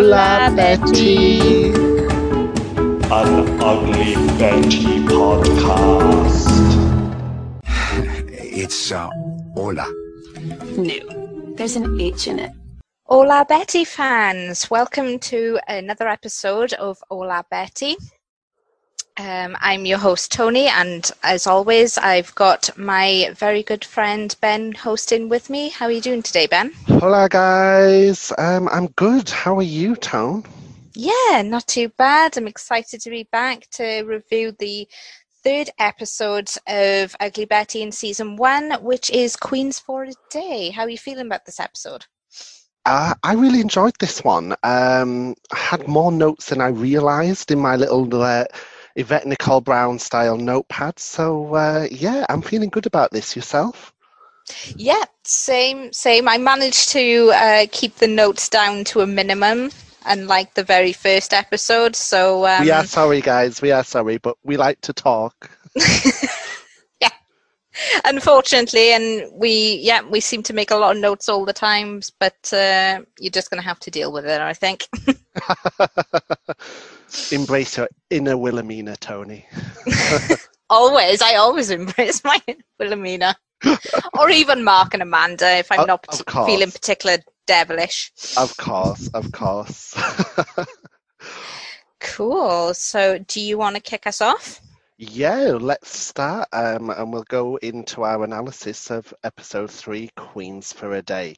Hola, Betty. An Ugly Betty podcast. It's uh, Ola. No, there's an H in it. Hola, Betty fans. Welcome to another episode of Hola, Betty. Um, I'm your host, Toni, and as always, I've got my very good friend Ben hosting with me. How are you doing today, Ben? Hola, guys. Um, I'm good. How are you, Tone? Yeah, not too bad. I'm excited to be back to review the third episode of Ugly Betty in season one, which is Queens for a Day. How are you feeling about this episode? Uh, I really enjoyed this one. Um, I had more notes than I realised in my little uh, Yvette Nicole Brown style notepad. So, uh, yeah, I'm feeling good about this. Yourself? Yeah, same, same. I managed to uh, keep the notes down to a minimum, unlike the very first episode. So um, we are sorry, guys. We are sorry, but we like to talk. yeah, unfortunately, and we yeah we seem to make a lot of notes all the times, but uh, you're just going to have to deal with it, I think. Embrace your inner Wilhelmina, Toni. always, I always embrace my Wilhelmina. or even Mark and Amanda if I'm not of feeling particular devilish. Of course, of course. Cool. So, do you want to kick us off? yeah, let's start um, and we'll go into our analysis of episode three Queens for a Day.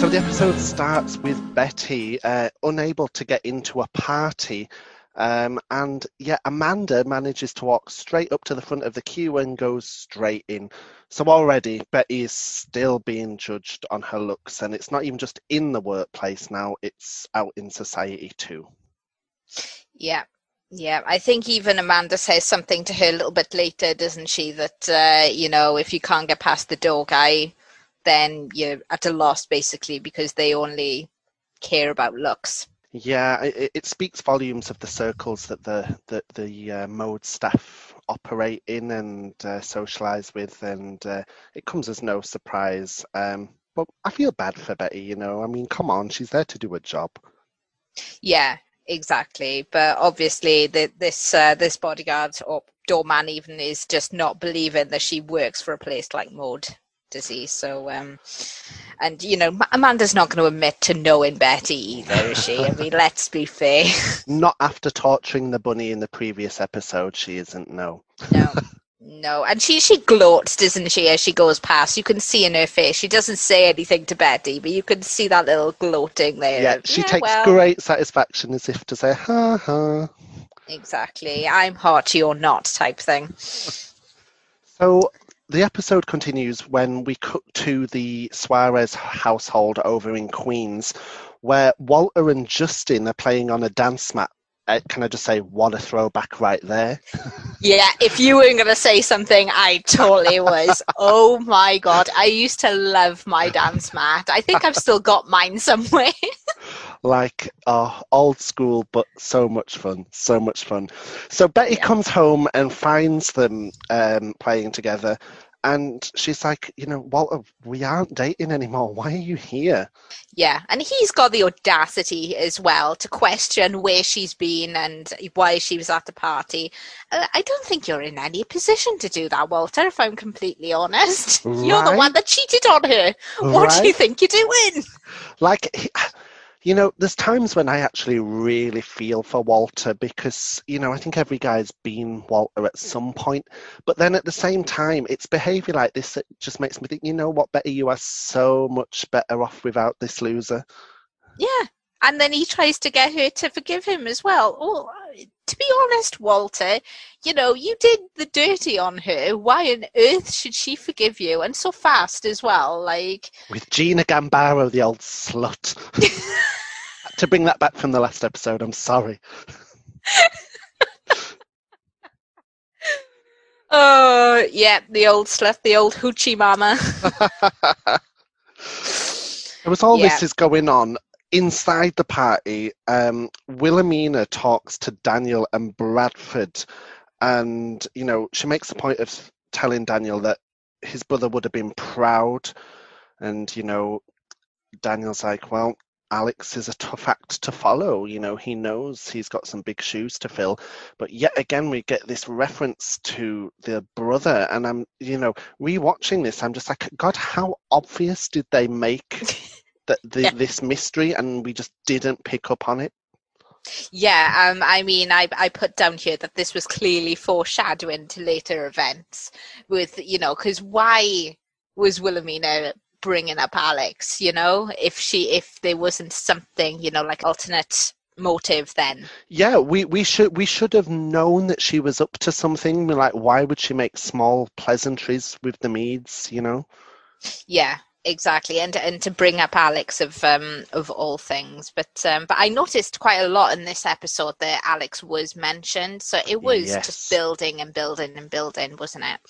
So the episode starts with Betty uh, unable to get into a party, um, and yet Amanda manages to walk straight up to the front of the queue and goes straight in. So already Betty is still being judged on her looks, and it's not even just in the workplace now; it's out in society too. Yeah. Yeah, I think even Amanda says something to her a little bit later, doesn't she? That, uh, you know, if you can't get past the door guy, then you're at a loss basically because they only care about looks. Yeah, it, it speaks volumes of the circles that the the, the uh, mode staff operate in and uh, socialise with, and uh, it comes as no surprise. Um, but I feel bad for Betty. You know, I mean, come on, she's there to do a job. Yeah, exactly. But obviously, the, this uh, this bodyguard or doorman even is just not believing that she works for a place like Mode, he? So, um, and you know, Amanda's not going to admit to knowing Betty either, is she? I mean, let's be fair. Not after torturing the bunny in the previous episode, she isn't. No. No. No, and she she gloats, doesn't she, as she goes past? You can see in her face. She doesn't say anything to Betty, but you can see that little gloating there. Yeah, she takes well, great satisfaction as if to say, "Ha ha." Exactly. I'm hot, you're not type thing. So the episode continues when we cut to the Suarez household over in Queens, where Walter and Justin are playing on a dance mat. Uh, can I just say, what a throwback right there? Yeah, if you weren't going to say something, I totally was. oh my god, I used to love my dance mat. I think I've still got mine somewhere. Like, oh, old school, but so much fun, so much fun. So Betty Yeah. comes home and finds them um, playing together, and she's like, you know, Walter, we aren't dating anymore. Why are you here? yeah, and he's got the audacity as well to question where she's been and why she was at the party. Uh, I don't think you're in any position to do that, Walter, if I'm completely honest. You're the one that cheated on her. What do you think you're doing? like you know there's times when i actually really feel for walter because you know i think every guy's been walter at some point but then at the same time it's behavior like this that just makes me think you know what betty you are so much better off without this loser Yeah. And then he tries to get her to forgive him as well. Uh, to be honest, Walter, you know, you did the dirty on her. Why on earth should she forgive you? And so fast as well. Like, with gina gambaro the old slut to bring that back from the last episode i'm sorry oh, yeah, the old slut, the old hoochie mama. As all Yeah. this is going on, inside the party, um, Wilhelmina talks to Daniel and Bradford, and you know she makes a point of telling Daniel that his brother would have been proud. And, you know, Daniel's like, well, Alex is a tough act to follow. You know, he knows he's got some big shoes to fill. But yet again, we get this reference to the brother. And I'm, you know, rewatching this, I'm just like, God, how obvious did they make that the, Yeah. this mystery and we just didn't pick up on it? Yeah, um, I mean, I I put down here that this was clearly foreshadowing to later events. With you know, because why was Wilhelmina bringing up Alex? You know, if she if there wasn't something you know like alternate motive, then Yeah, we, we should we should have known that she was up to something. Like, why would she make small pleasantries with the Meades? You know? yeah, exactly. And and to bring up Alex of um of all things, but um but I noticed quite a lot in this episode that Alex was mentioned, so it was Yes. just building and building and building, wasn't it?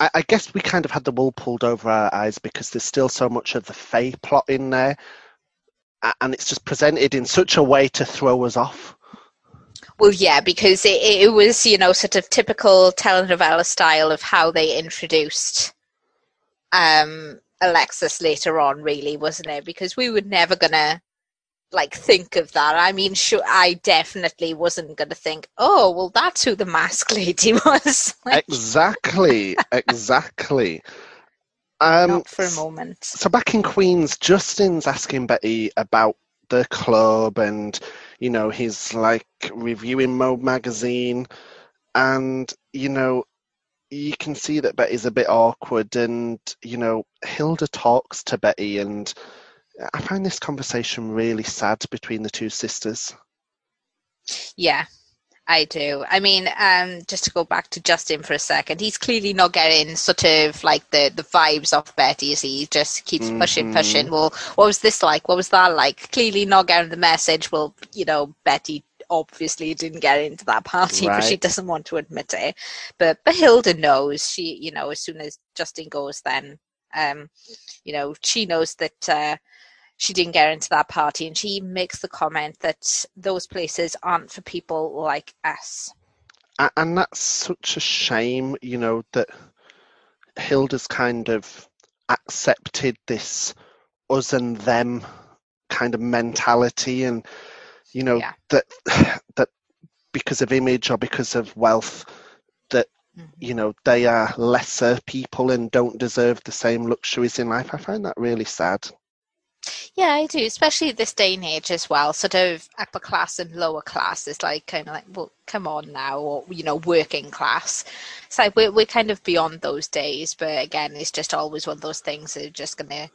I, I guess we kind of had the wool pulled over our eyes because there's still so much of the Fey plot in there, and it's just presented in such a way to throw us off. Well, yeah, because it, it was, you know, sort of typical telenovela style of how they introduced um, Alexis later on, really, wasn't it? Because we were never gonna like think of that. I mean, sure, I definitely wasn't gonna think, oh, well, that's who the mask lady was. like, Exactly, exactly. Um, not for a moment. So back in Queens, Justin's asking Betty about the club and you know he's like reviewing Mode magazine and you know you can see that Betty's a bit awkward and you know Hilda talks to Betty and I find this conversation really sad between the two sisters. Yeah, I do. I mean, um, just to go back to Justin for a second, he's clearly not getting sort of like the the vibes off Betty as he just keeps pushing, Mhm. pushing. Well, what was this like? What was that like? Clearly not getting the message. Well, you know, Betty obviously didn't get into that party, but she doesn't want to admit it. But but Hilda knows. She, you know, as soon as Justin goes, then um, you know, she knows that. Uh, she didn't get into that party and she makes the comment that those places aren't for people like us And that's such a shame, you know, that Hilda's kind of accepted this us and them kind of mentality and you know Yeah. that that because of image or because of wealth that you know they are lesser people and don't deserve the same luxuries in life. I find that really sad. yeah i do especially this day and age as well sort of upper class and lower class is like kind of like well come on now or you know working class it's like we're, we're kind of beyond those days but again it's just always one of those things that are just going to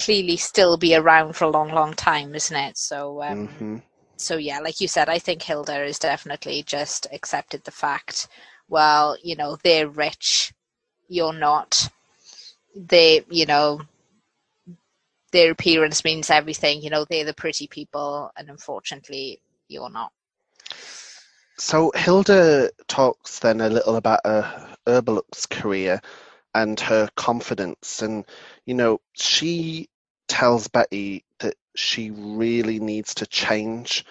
clearly still be around for a long long time isn't it so um hmm so yeah, like you said, I think Hilda has definitely just accepted the fact. Well, you know, they're rich, you're not. They, you know, their appearance means everything. You know, they're the pretty people, and unfortunately, you're not. So Hilda talks then a little about her Herbalux career and her confidence, and you know she tells Betty she really needs to change,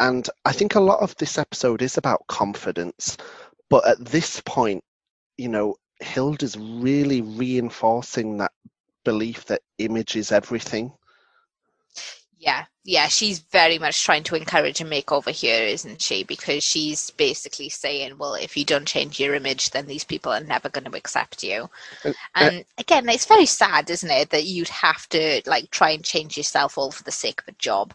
and I think a lot of this episode is about confidence, but at this point, you know, Hilda's really reinforcing that belief that image is everything. Yeah, yeah, she's very much trying to encourage a makeover here, isn't she? Because she's basically saying, well, if you don't change your image, then these people are never going to accept you. And- And again, it's very sad, isn't it, that you'd have to like try and change yourself all for the sake of a job.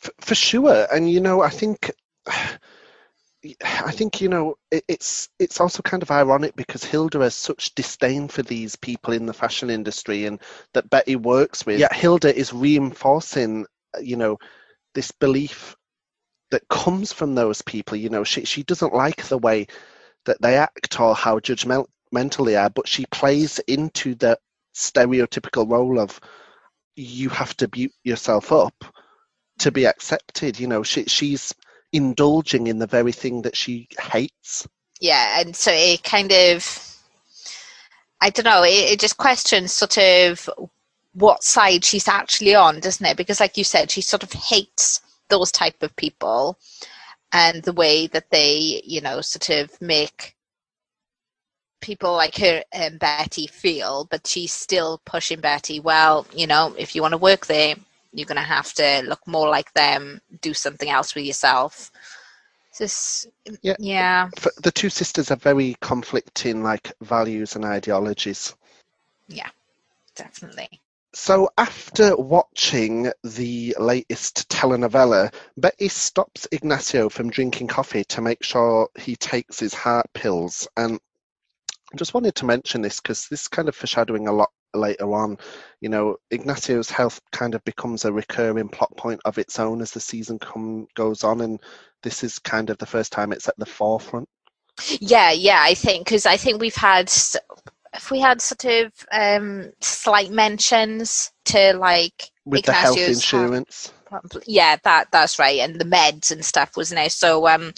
For, for sure, and you know, I think, I think you know, it, it's it's also kind of ironic because Hilda has such disdain for these people in the fashion industry, and that Betty works with. Yet Hilda is reinforcing, uh, you know, this belief that comes from those people. You know, she she doesn't like the way that they act or how judgmental they are, but she plays into the stereotypical role of you have to beat yourself up to be accepted. You know, she she's indulging in the very thing that she hates. Yeah, and so it kind of, I don't know, it, it just questions sort of what side she's actually on, doesn't it? Because, like you said, she sort of hates those type of people and the way that they, you know, sort of make people like her and Betty feel, but she's still pushing Betty. Well, you know, if you want to work there, you're going to have to look more like them, do something else with yourself. Just, Yeah. yeah, The two sisters have very conflicting like values and ideologies. Yeah, definitely. So after watching the latest telenovela, Betty stops Ignacio from drinking coffee to make sure he takes his heart pills. And I just wanted to mention this because this is kind of foreshadowing a lot later on. You know, Ignacio's health kind of becomes a recurring plot point of its own as the season come goes on, and this is kind of the first time it's at the forefront. Yeah, yeah, I think because I think we've had if we had sort of um slight mentions to like With the health insurance. Probably- Yeah, that that's right, and the meds and stuff, wasn't it? So, um,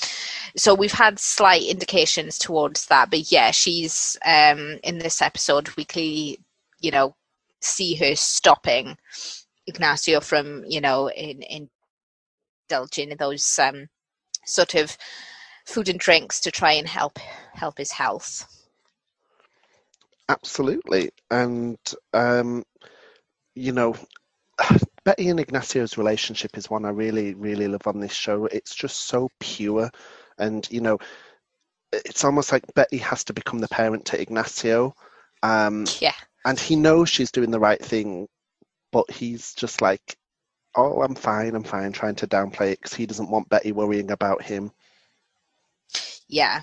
so we've had slight indications towards that, but yeah, she's um in this episode. We clearly, you know, see her stopping Ignacio from, you know, in in indulging in those um sort of food and drinks to try and help help his health. Absolutely. And, um, you know, Betty and Ignacio's relationship is one I really, really love on this show. It's just so pure. And, you know, it's almost like Betty has to become the parent to Ignacio. Um, Yeah, and he knows she's doing the right thing, but he's just like, oh, I'm fine, I'm fine, trying to downplay it because he doesn't want Betty worrying about him. Yeah.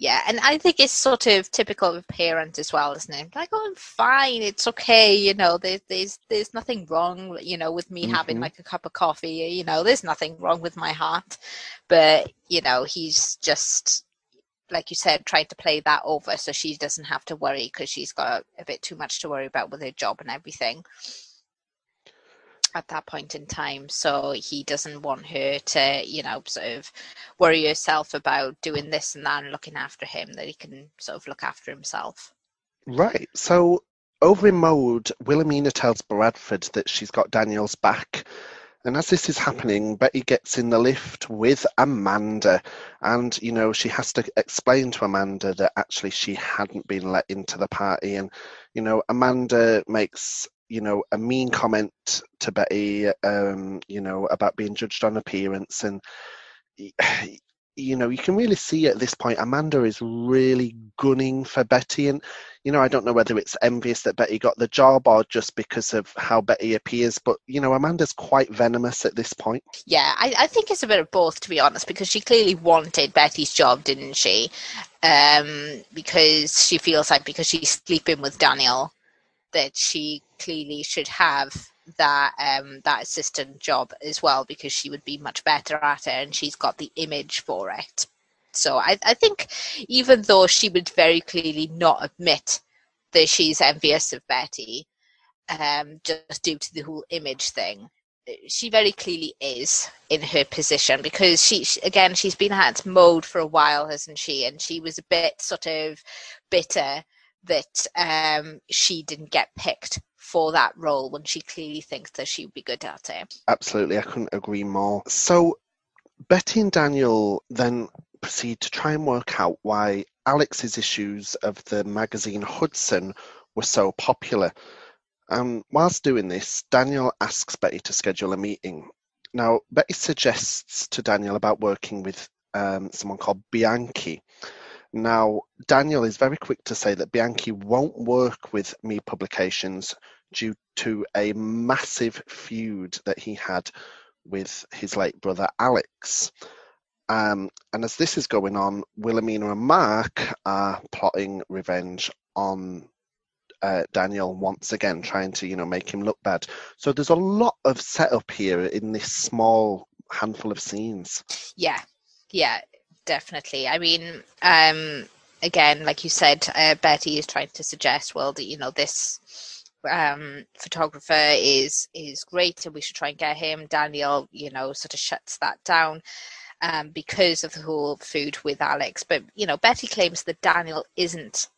Yeah, and I think it's sort of typical of a parent as well, isn't it? Like, oh, I'm fine, it's okay, you know, there's there's there's nothing wrong, you know, with me having Mhm. like a cup of coffee, you know, there's nothing wrong with my heart. But, you know, he's just like you said, trying to play that over so she doesn't have to worry because she's got a bit too much to worry about with her job and everything at that point in time. So he doesn't want her to, you know, sort of worry herself about doing this and that and looking after him, that he can sort of look after himself. Right. So over in mode, Wilhelmina tells Bradford that she's got Daniel's back. And as this is happening, Betty gets in the lift with Amanda. And, you know, she has to explain to Amanda that actually she hadn't been let into the party. And, you know, Amanda makes, you know, a mean comment to Betty, um, you know, about being judged on appearance. And, you know, you can really see at this point, Amanda is really gunning for Betty. And, you know, I don't know whether it's envious that Betty got the job or just because of how Betty appears, but, you know, Amanda's quite venomous at this point. Yeah, I, I think it's a bit of both, to be honest, because she clearly wanted Betty's job, didn't she? Um, because she feels like because she's sleeping with Daniel, that she clearly should have that um, that assistant job as well because she would be much better at it and she's got the image for it. So I, I think even though she would very clearly not admit that she's envious of Betty, um, just due to the whole image thing, she very clearly is in her position because she she- again she's been at mode for a while hasn't she and she was a bit sort of bitter that um she didn't get picked for that role when she clearly thinks that she would be good at it Absolutely, I couldn't agree more. So, Betty and Daniel then proceed to try and work out why Alex's issues of the magazine Hudson were so popular. Um, whilst doing this, Daniel asks Betty to schedule a meeting. Now, Betty suggests to Daniel about working with um, someone called Bianchi. Now, Daniel is very quick to say that Bianchi won't work with Meade Publications due to a massive feud that he had with his late brother Alex. Um, and as this is going on, Wilhelmina and Mark are plotting revenge on uh, Daniel once again, trying to you know make him look bad. So there's a lot of setup here in this small handful of scenes. yeah yeah definitely. I mean um again like you said uh, betty is trying to suggest well that you know this um photographer is is great and we should try and get him. Daniel you know sort of shuts that down um because of the whole food with alex. But you know betty claims that daniel isn't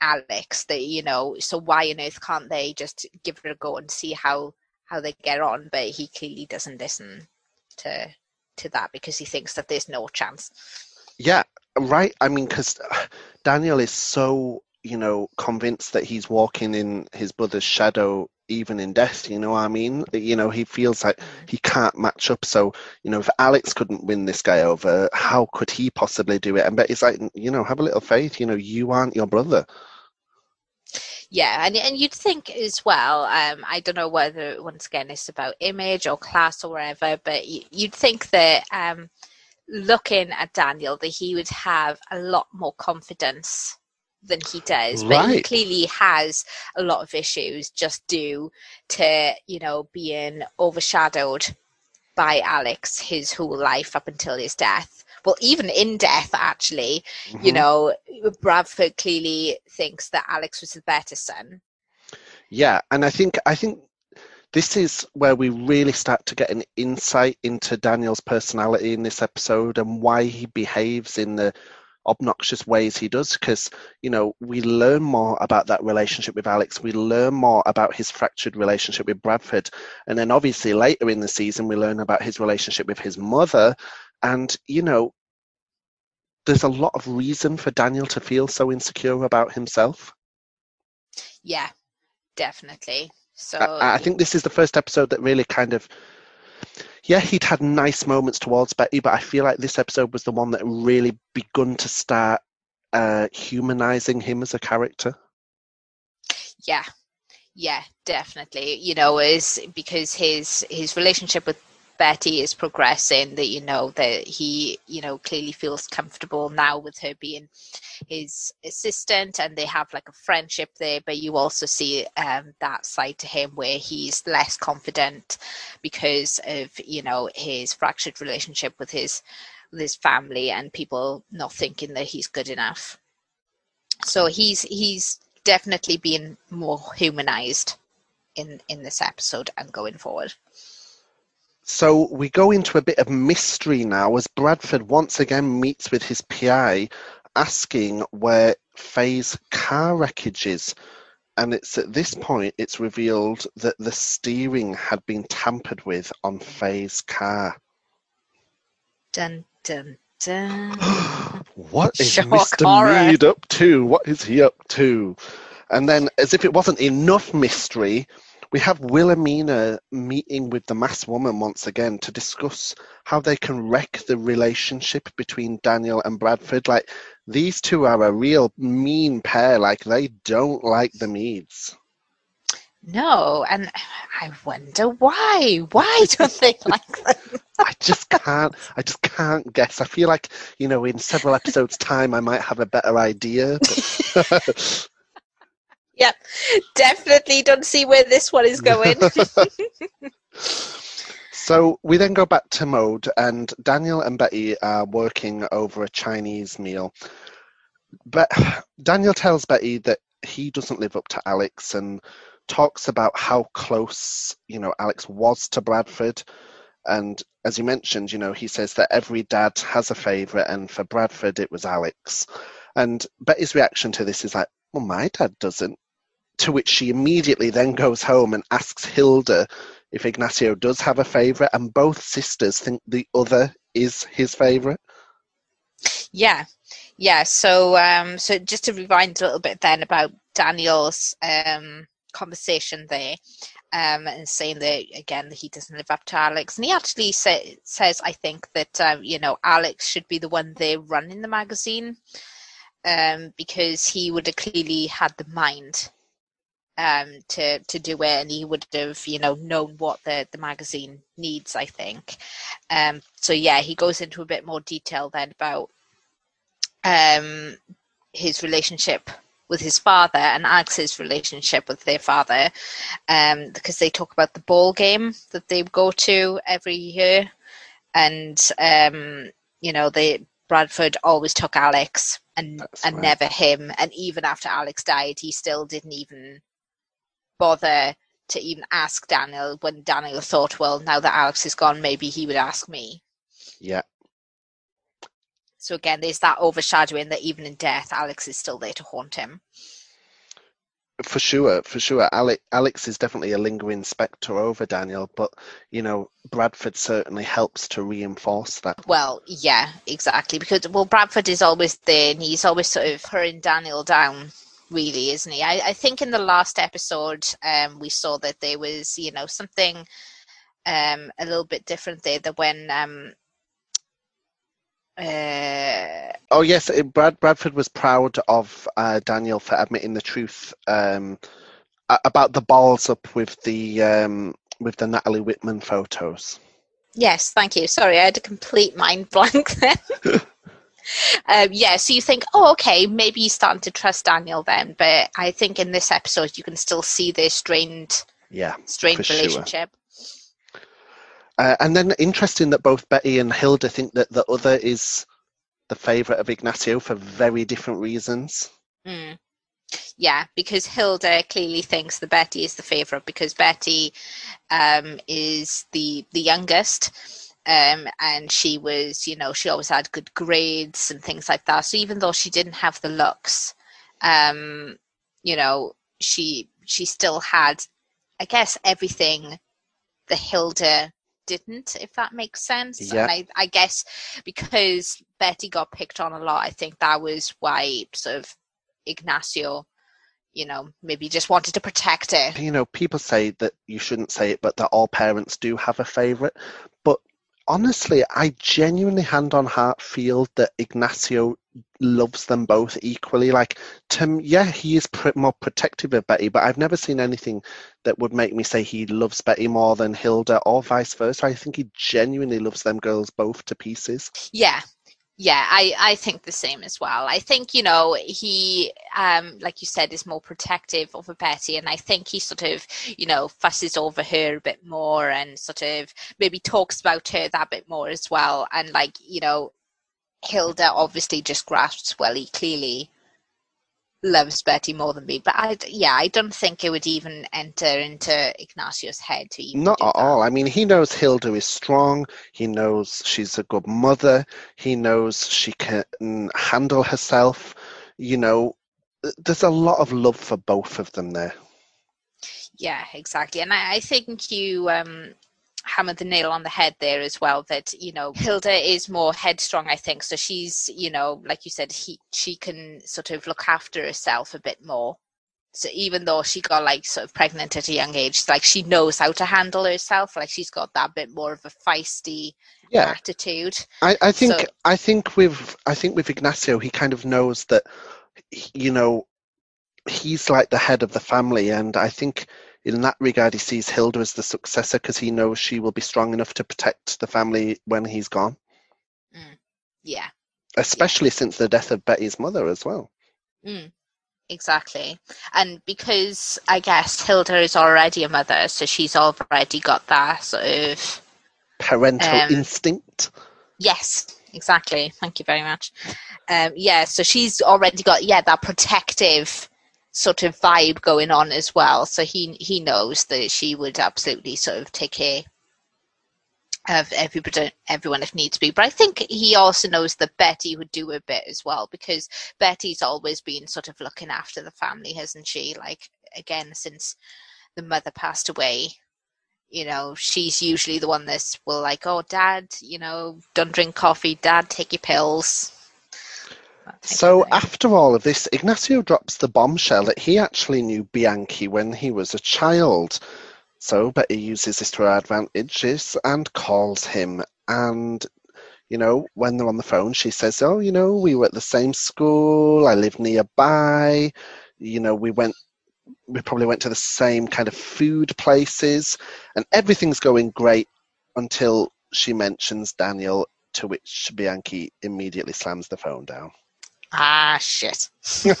alex that you know so why on earth can't they just give it a go and see how how they get on? But he clearly doesn't listen to to that because he thinks that there's no chance. Yeah, right. I mean, because uh, Daniel is so you know convinced that he's walking in his brother's shadow even in death you know what i mean? You know he feels like he can't match up so you know if alex couldn't win this guy over how could he possibly do it? And but he's like you know have a little faith you know you aren't your brother yeah and, and you'd think as well um, i don't know whether once again it's about image or class or whatever but you'd think that um, looking at daniel that he would have a lot more confidence than he does but he clearly has a lot of issues just due to you know being overshadowed by alex his whole life up until his death well even in death actually mm-hmm. you know bradford clearly thinks that alex was the better son. Yeah and i think i think this is where we really start to get an insight into Daniel's personality in this episode and why he behaves in the obnoxious ways he does because you know we learn more about that relationship with alex. We learn more about his fractured relationship with bradford. And then obviously later in the season we learn about his relationship with his mother and you know there's a lot of reason for daniel to feel so insecure about himself yeah definitely so I, I think this is the first episode that really kind of yeah, he'd had nice moments towards Betty, but I feel like this episode was the one that really begun to start uh, humanizing him as a character. Yeah, yeah, definitely. You know, is because his his relationship with Betty is progressing, that you know that he you know clearly feels comfortable now with her being his assistant, and they have like a friendship there. But you also see um, that side to him where he's less confident because of you know his fractured relationship with his with his family and people not thinking that he's good enough. So he's he's definitely being more humanized in in this episode and going forward. So we go into a bit of mystery now as Bradford once again meets with his PI asking where Fey's car wreckage is. And it's at this point it's revealed that the steering had been tampered with on Fey's car. Dun dun dun. what is Shock Mr. Horror. Meade up to? What is he up to? And then, as if it wasn't enough mystery, we have Wilhelmina meeting with the masked woman once again to discuss how they can wreck the relationship between Daniel and Bradford. Like these two are a real mean pair. Like they don't like the Meades. No, and I wonder why. Why don't they like them? I just can't. I just can't guess. I feel like you know, in several episodes' time, I might have a better idea. But Yep, definitely don't see where this one is going. so we then go back to Mode, and Daniel and Betty are working over a Chinese meal. But Daniel tells Betty that he doesn't live up to Alex and talks about how close, you know, Alex was to Bradford. And as you mentioned, you know, he says that every dad has a favourite, and for Bradford, it was Alex. And Betty's reaction to this is like, well, my dad doesn't to which she immediately then goes home and asks Hilda if Ignacio does have a favourite, and both sisters think the other is his favourite. Yeah, yeah. So, um, so just to rewind a little bit then about Daniel's um, conversation there, um, and saying that again that he doesn't live up to Alex, and he actually say, says, I think that um, you know Alex should be the one there running the magazine, um, because he would have clearly had the mind um, to to do it, and he would have you know known what the the magazine needs. I think. Um, so yeah, he goes into a bit more detail then about um, his relationship with his father and Alex's relationship with their father, um, because they talk about the ball game that they go to every year, and um, you know they Bradford always took Alex and That's and right. never him, and even after Alex died, he still didn't even bother to even ask Daniel when Daniel thought, well, now that Alex is gone, maybe he would ask me. Yeah. So again, there's that overshadowing that even in death, Alex is still there to haunt him. For sure, for sure. Alex, Alex is definitely a lingering spectre over Daniel, but you know, Bradford certainly helps to reinforce that. Well, yeah, exactly. Because well, Bradford is always there, and he's always sort of putting Daniel down, really, isn't he? I, I think in the last episode, um, we saw that there was, you know, something um a little bit different there. That when um uh Oh yes, Brad Bradford was proud of uh, Daniel for admitting the truth um, about the balls up with the um, with the Natalie Whitman photos. Yes, thank you. Sorry, I had a complete mind blank then. um, yeah, so you think, oh, okay, maybe he's starting to trust Daniel then, but I think in this episode you can still see their strained, Yeah, strained for sure. relationship. uh, and then interesting that both Betty and Hilda think that the other is the favourite of Ignacio for very different reasons. Mm. Yeah, because Hilda clearly thinks that Betty is the favourite because Betty um, is the the youngest, um, and she was, you know, she always had good grades and things like that. So even though she didn't have the looks, um, you know, she she still had, I guess, everything the Hilda didn't, if that makes sense. Yeah. And I, I guess because Betty got picked on a lot, I think that was why sort of Ignacio, you know, maybe just wanted to protect her. You know, people say that you shouldn't say it, but that all parents do have a favourite. Honestly, I genuinely, hand on heart, feel that Ignacio loves them both equally. Like, Tim, yeah, he is pr- more protective of Betty, but I've never seen anything that would make me say he loves Betty more than Hilda, or vice versa. I think he genuinely loves them girls both to pieces. Yeah. Yeah, I, I think the same as well. I think, you know, he, um, like you said, is more protective over Betty. And I think he sort of, you know, fusses over her a bit more and sort of maybe talks about her that bit more as well. And like, you know, Hilda obviously just grasps, well, he clearly loves Betty more than me. But I, yeah, I don't think it would even enter into Ignacio's head to even Not at that. all. I mean, he knows Hilda is strong. He knows she's a good mother. He knows she can handle herself. You know, there's a lot of love for both of them there. Yeah, exactly. And I, I think you um, hammered the nail on the head there as well. That you know, Hilda is more headstrong. I think so. She's you know, like you said, he she can sort of look after herself a bit more. So even though she got like sort of pregnant at a young age, like she knows how to handle herself. Like she's got that bit more of a feisty Yeah, attitude. I, I think So- I think with I think with Ignacio, he kind of knows that, you know, he's like the head of the family, and I think in that regard, he sees Hilda as the successor because he knows she will be strong enough to protect the family when he's gone, Yeah. especially since the death of Betty's mother as well. Mm, exactly. And because I guess Hilda is already a mother, so she's already got that sort of Parental Um, instinct. yes, exactly. Thank you very much. Um, yeah, so she's already got yeah that protective sort of vibe going on as well. So he he knows that she would absolutely sort of take care of everybody, everyone if needs be. But I think he also knows that Betty would do a bit as well because Betty's always been sort of looking after the family, hasn't she? Like again, since the mother passed away, you know, she's usually the one that's will like, oh, Dad, you know, don't drink coffee. Dad, take your pills. That type of So after all of this, Ignacio drops the bombshell that he actually knew Bianchi when he was a child. So Betty uses this to her advantages and calls him. And, you know, when they're on the phone, she says, Oh, you know, we were at the same school, I live nearby, you know, we went we probably went to the same kind of food places, and everything's going great until she mentions Daniel, to which Bianchi immediately slams the phone down. Ah, shit.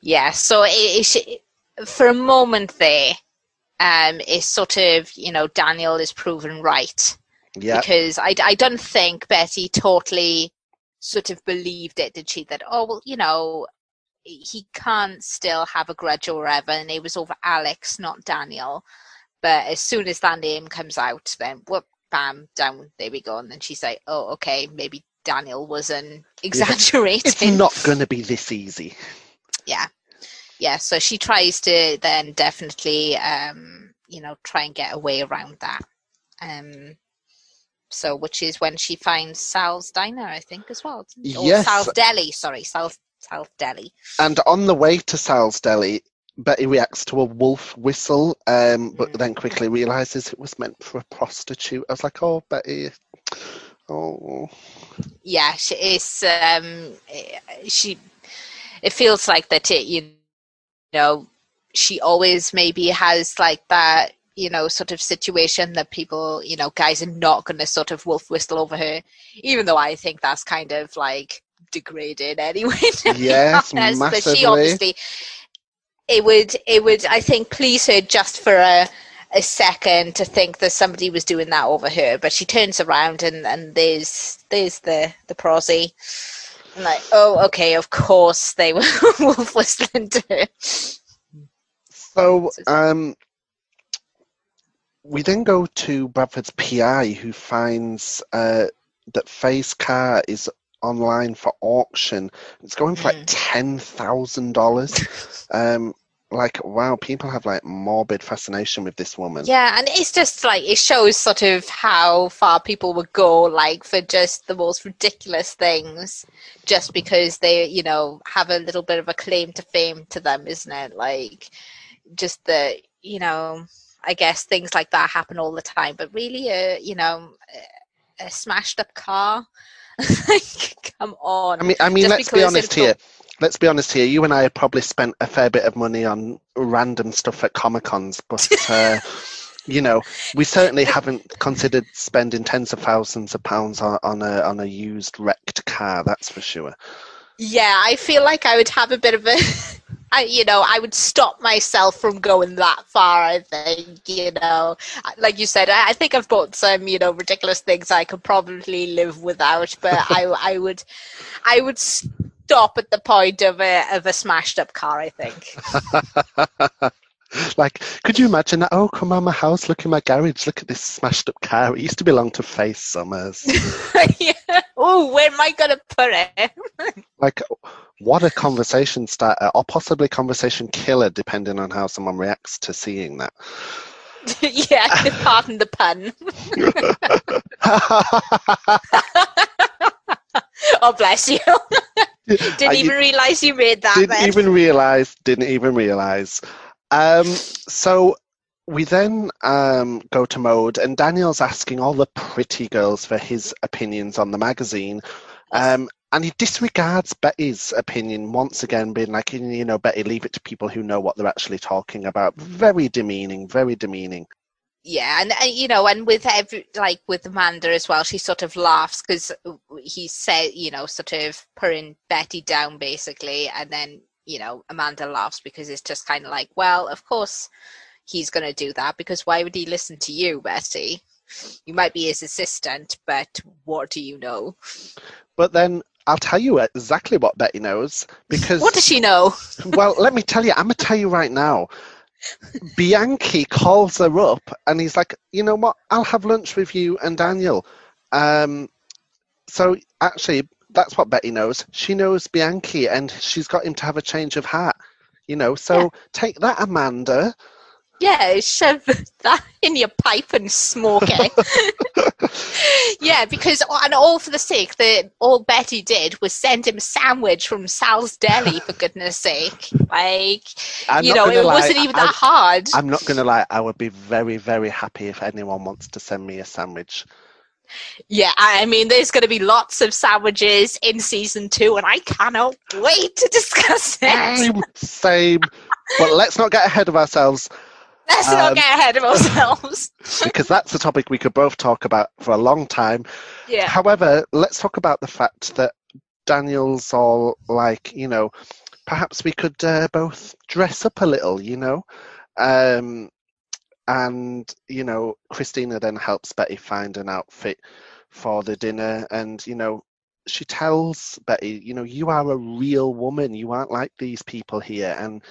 yeah, so it, it, for a moment there, um, it's sort of, you know, Daniel is proven right. Yeah, Because I, I don't think Betty totally sort of believed it, did she? That, oh, well, you know, he can't still have a grudge or whatever, and it was over Alex, not Daniel. But as soon as that name comes out, then whoop, bam, down, there we go. And then she's like, oh, okay, maybe Daniel wasn't exaggerating. it's not going to be this easy. yeah, yeah. So she tries to then definitely, um, you know, try and get away around that. Um, so which is when she finds Sal's diner, I think, as well. Or Yes. Sal's deli. Sorry, Sal's Sal's deli. And on the way to Sal's Deli, Betty reacts to a wolf whistle, um, but Mm. then quickly realizes it was meant for a prostitute. I was like, oh, Betty. Oh. yeah she is um she it feels like that it you know she always maybe has like that you know sort of situation that people you know guys are not going to sort of wolf whistle over her even though i think that's kind of like degraded anyway Yes, honest. but she obviously it would it would i think please her just for a a second to think that somebody was doing that over her, but she turns around and, and there's there's the the prosy. I'm like, oh, okay, of course they were wolf whistling to her. So, um, we then go to Bradford's PI, who finds uh, that Fey's car is online for auction. It's going for like Mm. ten thousand dollars. Um, like wow, people have like morbid fascination with this woman. Yeah, and it's just like it shows sort of how far people would go, like for just the most ridiculous things, just because they, you know, have a little bit of a claim to fame to them, isn't it? Like, just the, you know, I guess things like that happen all the time, but really, a, you know, a, smashed up car. like, come on. I mean, I mean, Just let's be honest here. Let's be honest here. You and I have probably spent a fair bit of money on random stuff at Comic Cons, but uh, you know, we certainly haven't considered spending tens of thousands of pounds on, on a on a used wrecked car. That's for sure. Yeah, I feel like I would have a bit of a, I, you know, I would stop myself from going that far. I think, you know, like you said, I, I think I've bought some, you know, ridiculous things I could probably live without, but I, I would, I would stop at the point of a of a smashed up car. I think. like, could you imagine that? Oh, come on my house, look in my garage, look at this smashed up car. It used to belong to Fey Sommers. yeah. Oh, where am I gonna put it? like, what a conversation starter, uh, or possibly conversation killer, depending on how someone reacts to seeing that. yeah, pardon the pun. Oh, bless you. Didn't I- even realize you made that. didn't then. even realize didn't even realize um so we then um, go to mode and daniel's asking all the pretty girls for his opinions on the magazine um, and he disregards betty's opinion once again being like you know betty leave it to people who know what they're actually talking about very demeaning very demeaning Yeah, and, and you know, and with every like with Amanda as well, she sort of laughs because he said, you know, sort of putting Betty down basically, and then you know Amanda laughs because it's just kind of like, well, of course he's going to do that because why would he listen to you, Betty? You might be his assistant, but what do you know? but then i'll tell you exactly what betty knows because What does she know? well, let me tell you, I'm gonna tell you right now. Bianchi calls her up and he's like, you know what? I'll have lunch with you and Daniel. Um, so actually, that's what Betty knows. She knows Bianchi and she's got him to have a change of heart. You know, so Yeah. take that, Amanda. Yeah, shove that in your pipe and smoke it. yeah, because and all for the sake that all Betty did was send him a sandwich from Sal's Deli for goodness sake. Like I'm you know, it lie, wasn't even I- that hard. I'm not gonna lie. I would be very, very happy if anyone wants to send me a sandwich. yeah, I I mean, there's going to be lots of sandwiches in season two, and I cannot wait to discuss it. Same, same. But let's not get ahead of ourselves. Let's not Um, get ahead of ourselves. because that's a topic we could both talk about for a long time. yeah, However, let's talk about the fact that Daniel's all like, you know, perhaps we could uh, both dress up a little, you know. Um, and, you know, Christina then helps Betty find an outfit for the dinner. And, you know, she tells Betty, you know, you are a real woman. You aren't like these people here. And,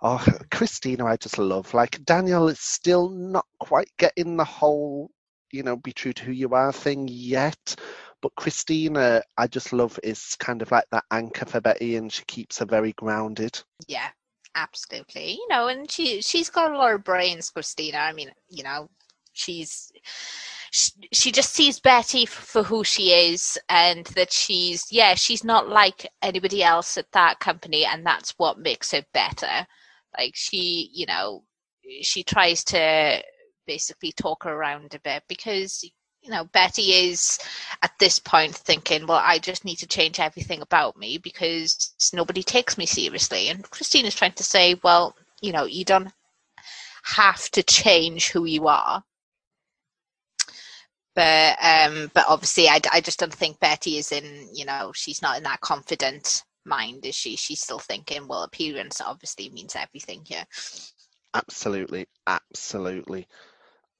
oh, Christina, I just love. Like, Daniel is still not quite getting the whole you know, be true to who you are thing yet. But Christina, I just love is kind of like that anchor for Betty, and she keeps her very grounded. Yeah, absolutely. You know, and she she's got a lot of brains, Christina. I mean, you know, she's she, she just sees Betty for who she is, and that she's yeah, she's not like anybody else at that company, and that's what makes her better. Like she, you know, she tries to basically talk her around a bit because you know Betty is at this point thinking, well, I just need to change everything about me because nobody takes me seriously. And christine is trying to say, well, you know, you don't have to change who you are. But um, but obviously, I, I just don't think Betty is in. You know, she's not in that confident mind, is she? She's still thinking, well, appearance obviously means everything here. Absolutely, absolutely.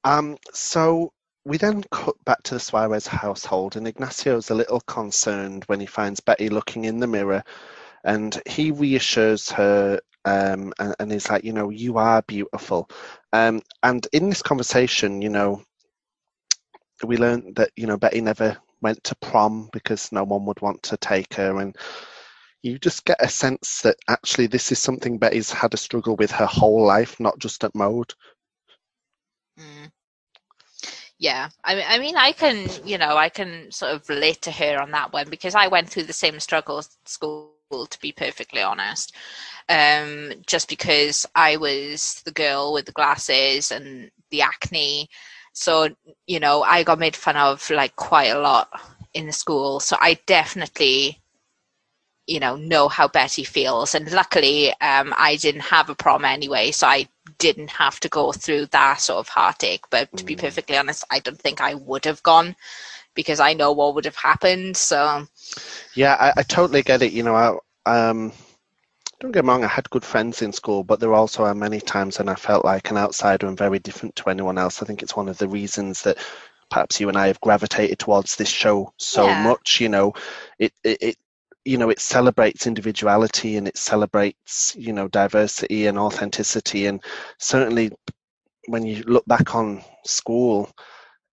Um, so we then cut back to the Suarez household, and Ignacio's a little concerned when he finds Betty looking in the mirror, and he reassures her um, and, and he's like, you know, you are beautiful. Um, and in this conversation, you know, we learned that you know Betty never went to prom because no one would want to take her, and you just get a sense that actually this is something Betty's had a struggle with her whole life, not just at Mode. Mm. Yeah, I mean, I mean, I can, you know, I can sort of relate to her on that one because I went through the same struggles at school. To be perfectly honest, um, just because I was the girl with the glasses and the acne, so you know, I got made fun of like quite a lot in the school. So I definitely you know know how Betty feels. And luckily, um, I didn't have a prom anyway, so I didn't have to go through that sort of heartache. But to be Mm. perfectly honest, I don't think I would have gone because I know what would have happened. So Yeah, I, I totally get it. You know, I, um, don't get me wrong, I had good friends in school, but there also are many times when I felt like an outsider and very different to anyone else. I think it's one of the reasons that perhaps you and I have gravitated towards this show so Yeah. much. You know, it, it, it you know it celebrates individuality and it celebrates you know diversity and authenticity. And certainly when you look back on school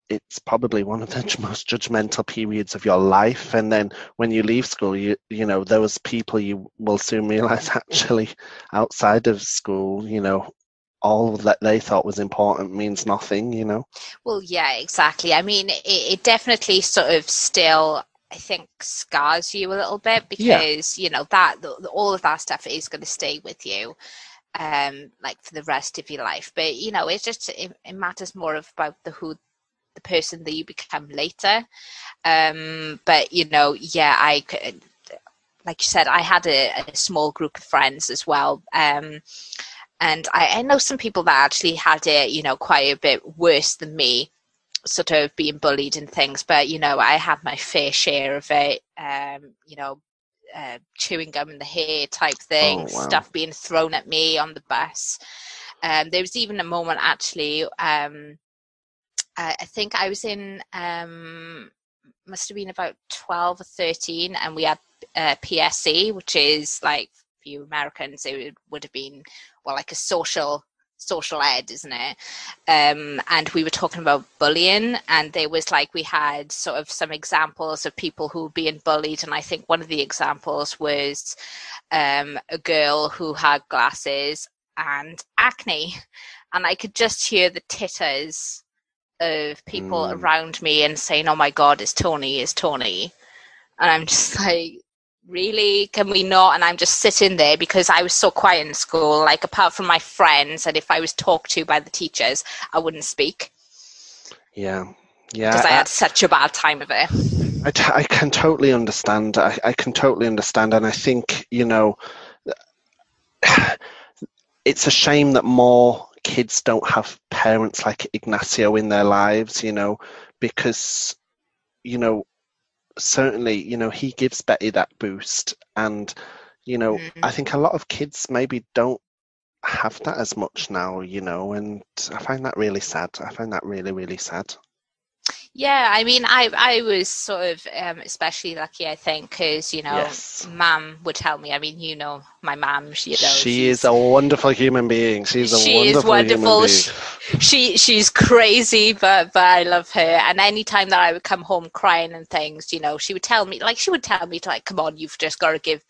it's probably one of the most judgmental periods of your life. And then when you leave school you you know those people you will soon realize actually outside of school you know all that they thought was important means nothing you know? Well, yeah, exactly. I mean, it, it definitely sort of still, I think, scars you a little bit Yeah. because you know that the, the- all of that stuff is going to stay with you, um, like for the rest of your life. But you know, it's just it, it matters more of about the who, the person that you become later. Um, but you know, yeah, I could, like you said, I had a, a small group of friends as well. Um, and I, I know some people that actually had it, you know, quite a bit worse than me, sort of being bullied and things. But you know, I had my fair share of it. Um, you know, uh, chewing gum in the hair type thing, Oh, wow. stuff being thrown at me on the bus. Um, there was even a moment actually. Um, I, I think I was in um, must have been about twelve or thirteen, and we had uh, PSE, which is like for you Americans, it would, would have been well like a social social ed, isn't it? Um, and we were talking about bullying, and there was like we had sort of some examples of people who were being bullied, and I think one of the examples was um, a girl who had glasses and acne, and I could just hear the titters of people Mm. around me and saying, "Oh my God, it's Toni, it's Toni," and I'm just like, really? Can we not? And I'm just sitting there because I was so quiet in school. Like apart from my friends, and if I was talked to by the teachers, I wouldn't speak yeah yeah because I I- had such a bad time of it. I, t- I can totally understand. I, I can totally understand. And I think, you know, it's a shame that more kids don't have parents like Ignacio in their lives, you know, because, you know, certainly, you know, he gives Betty that boost. And, you know, Mm. I think a lot of kids maybe don't have that as much now, you know, and I find that really sad. I find that really, really sad. Yeah, I mean, I I was sort of um, especially lucky, I think, because you know, Yes. Mum would tell me. I mean, you know, my mum, she, you know, she is a wonderful human being. She's a she wonderful, is wonderful. human She, she she's crazy, but but I love her. And any time that I would come home crying and things, you know, she would tell me like she would tell me to like, come on, you've just got to give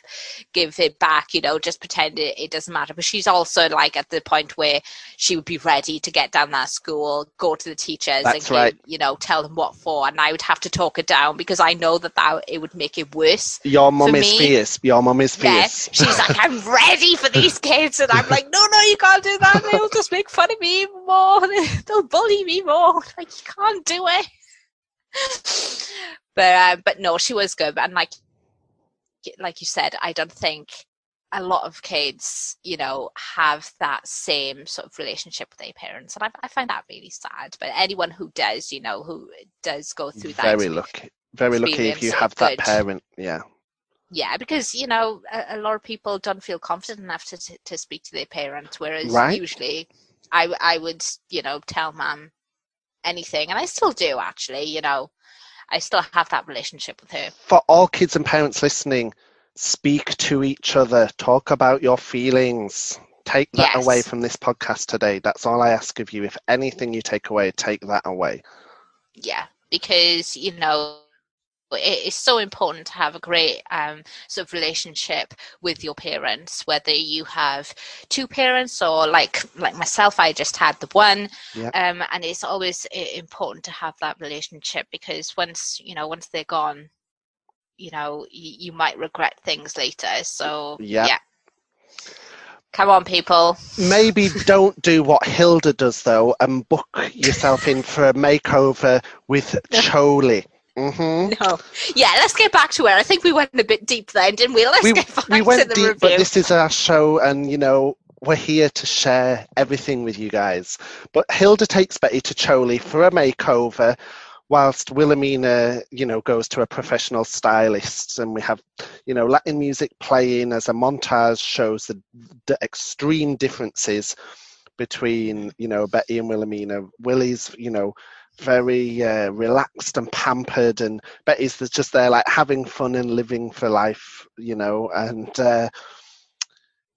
give it back. You know, just pretend it, it doesn't matter. But she's also like at the point where she would be ready to get down that school, go to the teachers, That's and right. you know, tell them what for. And I would have to talk it down because I know that that it would make it worse. Your mum is fierce. Your mum is Yeah, fierce. she's like, I'm ready for these kids, and I'm like, no, no, you can't do that. They'll just make fun of me more. They'll bully me more. Like you can't do it. But uh, but no, she was good, and like like you said, I don't think a lot of kids, you know, have that same sort of relationship with their parents, and I, I find that really sad. But anyone who does, you know, who does go through that, Very lucky. Very lucky if you have that good. parent. Yeah. Yeah, because you know a, a lot of people don't feel confident enough to to, to speak to their parents, whereas Right. usually I would you know tell mum anything, and I still do actually. You know, I still have that relationship with her. For all kids and parents listening, speak to each other. Talk about your feelings. Take that away from this podcast today. That's all I ask of you. If anything you take away, take that away. Yeah, because you know it is so important to have a great um, sort of relationship with your parents, whether you have two parents or like like myself, I just had the one. Yeah. Um, and it's always important to have that relationship because once you know once they're gone, you know you, you might regret things later. So Yeah. yeah. Come on, people. Maybe don't do what Hilda does though, and book yourself in for a makeover with Choli. hmm No. Yeah, let's get back to it. I think we went a bit deep then, didn't we? Let's we, get back we to went the deep, review. but this is our show, and you know we're here to share everything with you guys. But Hilda takes Betty to Choli for a makeover, whilst Wilhelmina, you know, goes to a professional stylist, and we have, you know, Latin music playing as a montage shows the, the extreme differences between, you know, Betty and Wilhelmina. Willie's, you know. Very uh, relaxed and pampered, and Betty's just there, like having fun and living for life, you know. And uh,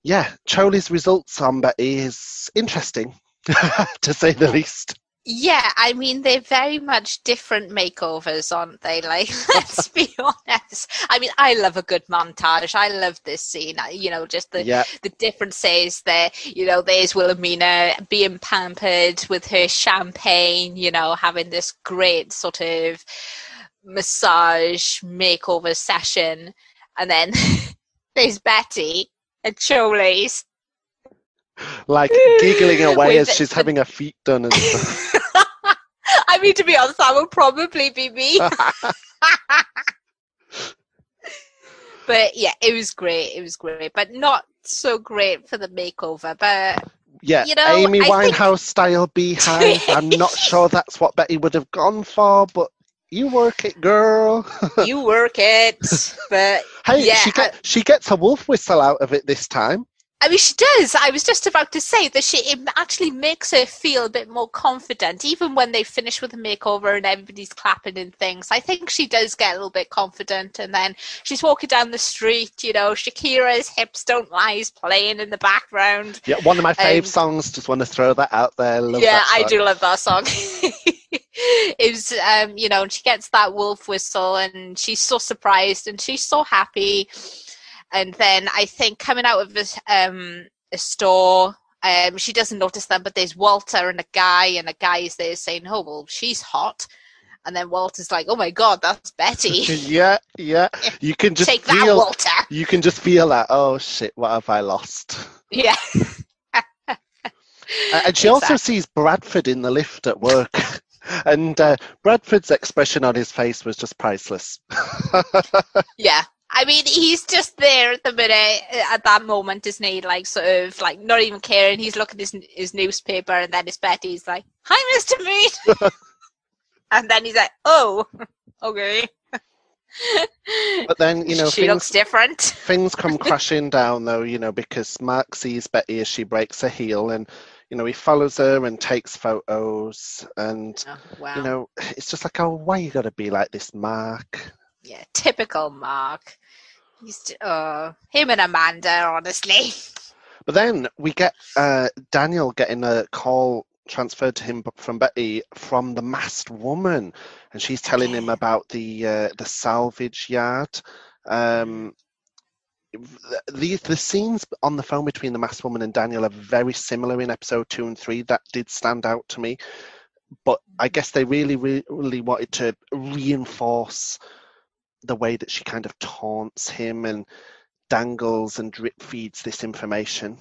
yeah, Choli's results on Betty is interesting, to say the least. Yeah, I mean they're very much different makeovers, aren't they? Like, let's be honest. I mean, I love a good montage. I love this scene. You know, just the Yeah, the differences there. You know, there's Wilhelmina being pampered with her champagne. You know, having this great sort of massage makeover session, and then there's Betty at Choli's. like giggling away With as she's the- having her feet done and stuff. I mean, to be honest, that would probably be me. but yeah, it was great. It was great, but not so great for the makeover. But Yeah, You know, Amy I think- Winehouse style beehive. I'm not sure that's what Betty would have gone for, but you work it, girl. you work it. But hey, Yeah, she get, she gets a wolf whistle out of it this time. I mean, she does. I was just about to say that she it actually makes her feel a bit more confident, even when they finish with the makeover and everybody's clapping and things. I think she does get a little bit confident, and then she's walking down the street. You know, Shakira's "Hips Don't Lie" is playing in the background. Yeah, one of my fave Um, songs. Just want to throw that out there. Love yeah, I do love that song. it was, um, you know, and she gets that wolf whistle, and she's so surprised and she's so happy. And then I think coming out of a, um, a store, um, she doesn't notice them, but there's Walter and a guy, and a guy is there saying, "Oh, well, she's hot." And then Walter's like, "Oh my God, that's Betty! yeah, yeah. You can just Take that, feel. Walter!" You can just feel that. Oh shit! What have I lost? Yeah. Uh, And she also sees Bradford in the lift at work. And uh, Bradford's expression on his face was just priceless. Yeah. I mean, he's just there at the minute, uh, at that moment, isn't he? Like, sort of, like, not even caring. He's looking at his, his newspaper, and then his Betty's like, Hi, Mr. Meade! and then he's like, Oh, okay. But then, you know, she things looks different. things come crashing down though, you know, because Mark sees Betty as she breaks her heel and you know, he follows her and takes photos, and Oh, wow. you know, it's just like, oh, why you gotta be like this, Mark? Yeah, typical Mark. He's uh, him and Amanda, honestly. But then we get uh, Daniel getting a call transferred to him from Betty from the masked woman, and she's telling him about the uh, the salvage yard. Um, the the scenes on the phone between the masked woman and Daniel are very similar in episode two and three. That did stand out to me, but I guess they really, really wanted to reinforce the way that she kind of taunts him and dangles and drip feeds this information.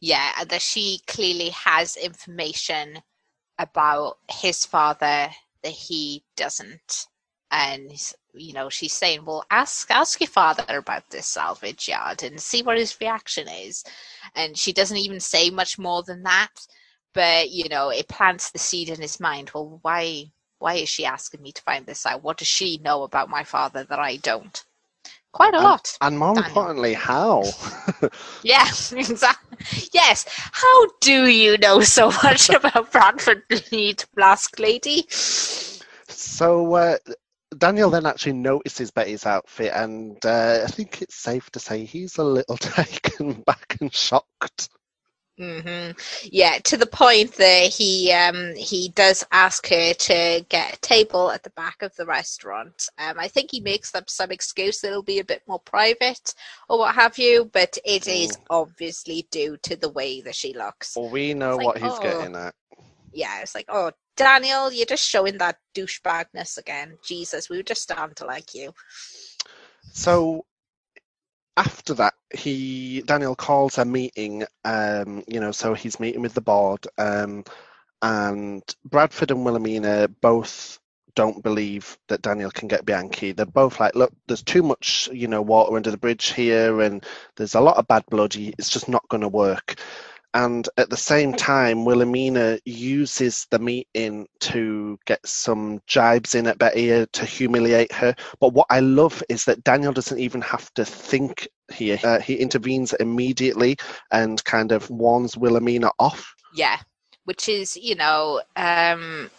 Yeah, that she clearly has information about his father that he doesn't. And you know, she's saying, "Well, ask ask your father about this salvage yard and see what his reaction is." And she doesn't even say much more than that, but you know, it plants the seed in his mind. Well, why why is she asking me to find this out? What does she know about my father that I don't? Quite a And- lot. And more Daniel. importantly, how? Yeah, exactly. Yes. How do you know so much about Bradford Lead Blask Lady? so uh, Daniel then actually notices Betty's outfit, and uh, I think it's safe to say he's a little taken back and shocked. Hmm Yeah, to the point that he um he does ask her to get a table at the back of the restaurant. Um, I think he makes up some excuse that it'll be a bit more private or what have you, but it is obviously due to the way that she looks. Well, we know It's like, what he's oh. getting at. Yeah, it's like, oh, Daniel, you're just showing that douchebagness again. Jesus, we were just starting to like you. So after that, he Daniel calls a meeting. Um, you know, so he's meeting with the board, um, and Bradford and Wilhelmina both don't believe that Daniel can get Bianchi. They're both like, look, there's too much, you know, water under the bridge here, and there's a lot of bad blood. It's just not going to work. And at the same time, Wilhelmina uses the meeting to get some jibes in at Betty to humiliate her. But what I love is that Daniel doesn't even have to think here. Uh, he intervenes immediately and kind of warns Wilhelmina off. Yeah, which is, you know, um,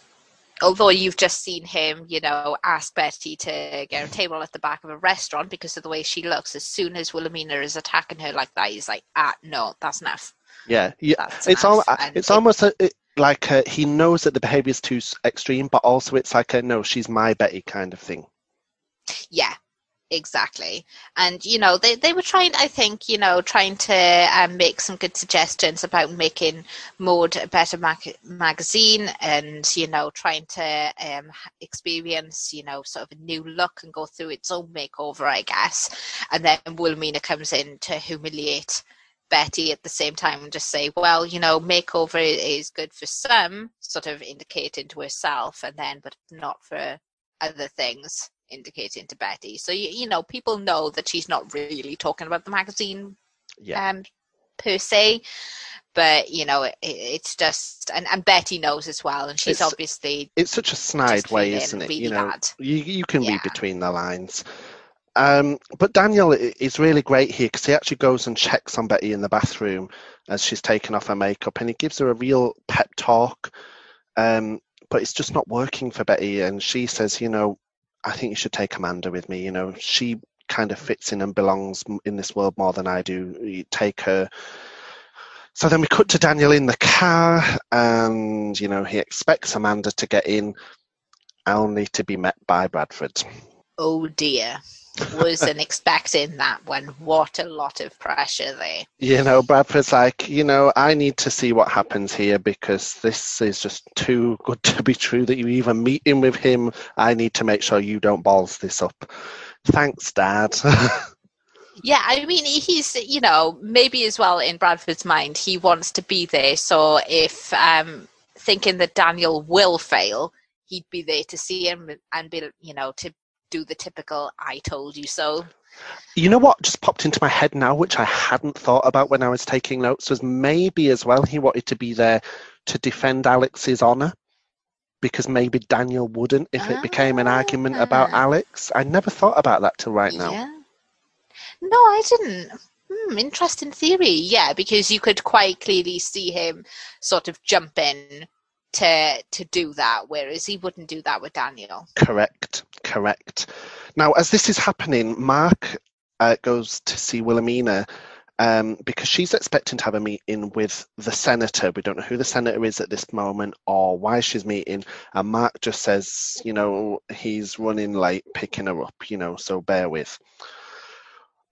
although you've just seen him, you know, ask Betty to get a table at the back of a restaurant because of the way she looks, as soon as Wilhelmina is attacking her like that, he's like, ah, no, that's enough. Yeah, yeah. That's It's all. It's almost a, it, like uh he knows that the behavior is too extreme, but also it's like a no, she's my Betty kind of thing. Yeah, exactly. And you know, they they were trying. I think you know, trying to um, make some good suggestions about making Mode a better mag- magazine, and you know, trying to um, experience you know sort of a new look and go through its own makeover, I guess. And then Wilhelmina comes in to humiliate. Betty at the same time and just say, well, you know, makeover is good for some, sort of indicating to herself, and then, but not for other things indicating to Betty. So you, you know, people know that she's not really talking about the magazine Yeah, um per se, but you know, it, it's just and, and Betty knows as well, and she's It's- obviously it's such a snide way, isn't it? really you know, bad. you you can Yeah. read between the lines. Um, but Daniel is really great here because he actually goes and checks on Betty in the bathroom as she's taking off her makeup, and he gives her a real pep talk. Um, but it's just not working for Betty, and she says, you know, I think you should take Amanda with me. You know, she kind of fits in and belongs in this world more than I do. You take her. So then we cut to Daniel in the car, and you know he expects Amanda to get in, only to be met by Bradford. oh dear. Wasn't expecting that one. What a lot of pressure there. You know, Bradford's like, you know, I need to see what happens here because this is just too good to be true that you even meeting with him. I need to make sure you don't balls this up. Thanks, Dad. Yeah, I mean, he's, you know, maybe as well in Bradford's mind, he wants to be there. So if um, thinking that Daniel will fail, he'd be there to see him and be, you know, to do the typical "I told you so." You know what just popped into my head now, which I hadn't thought about when I was taking notes, was maybe as well he wanted to be there to defend Alex's honour. Because maybe Daniel wouldn't if it became an argument about Ah. Alex. I never thought about that till right now. Yeah. No, I didn't. hmm, interesting theory. Yeah, because you could quite clearly see him sort of jump in to to do that, whereas he wouldn't do that with Daniel. Correct, correct. Now, as this is happening, Mark uh, goes to see Wilhelmina um, because she's expecting to have a meeting with the senator. We don't know who the senator is at this moment or why she's meeting. And Mark just says, you know, he's running late picking her up, you know, so bear with.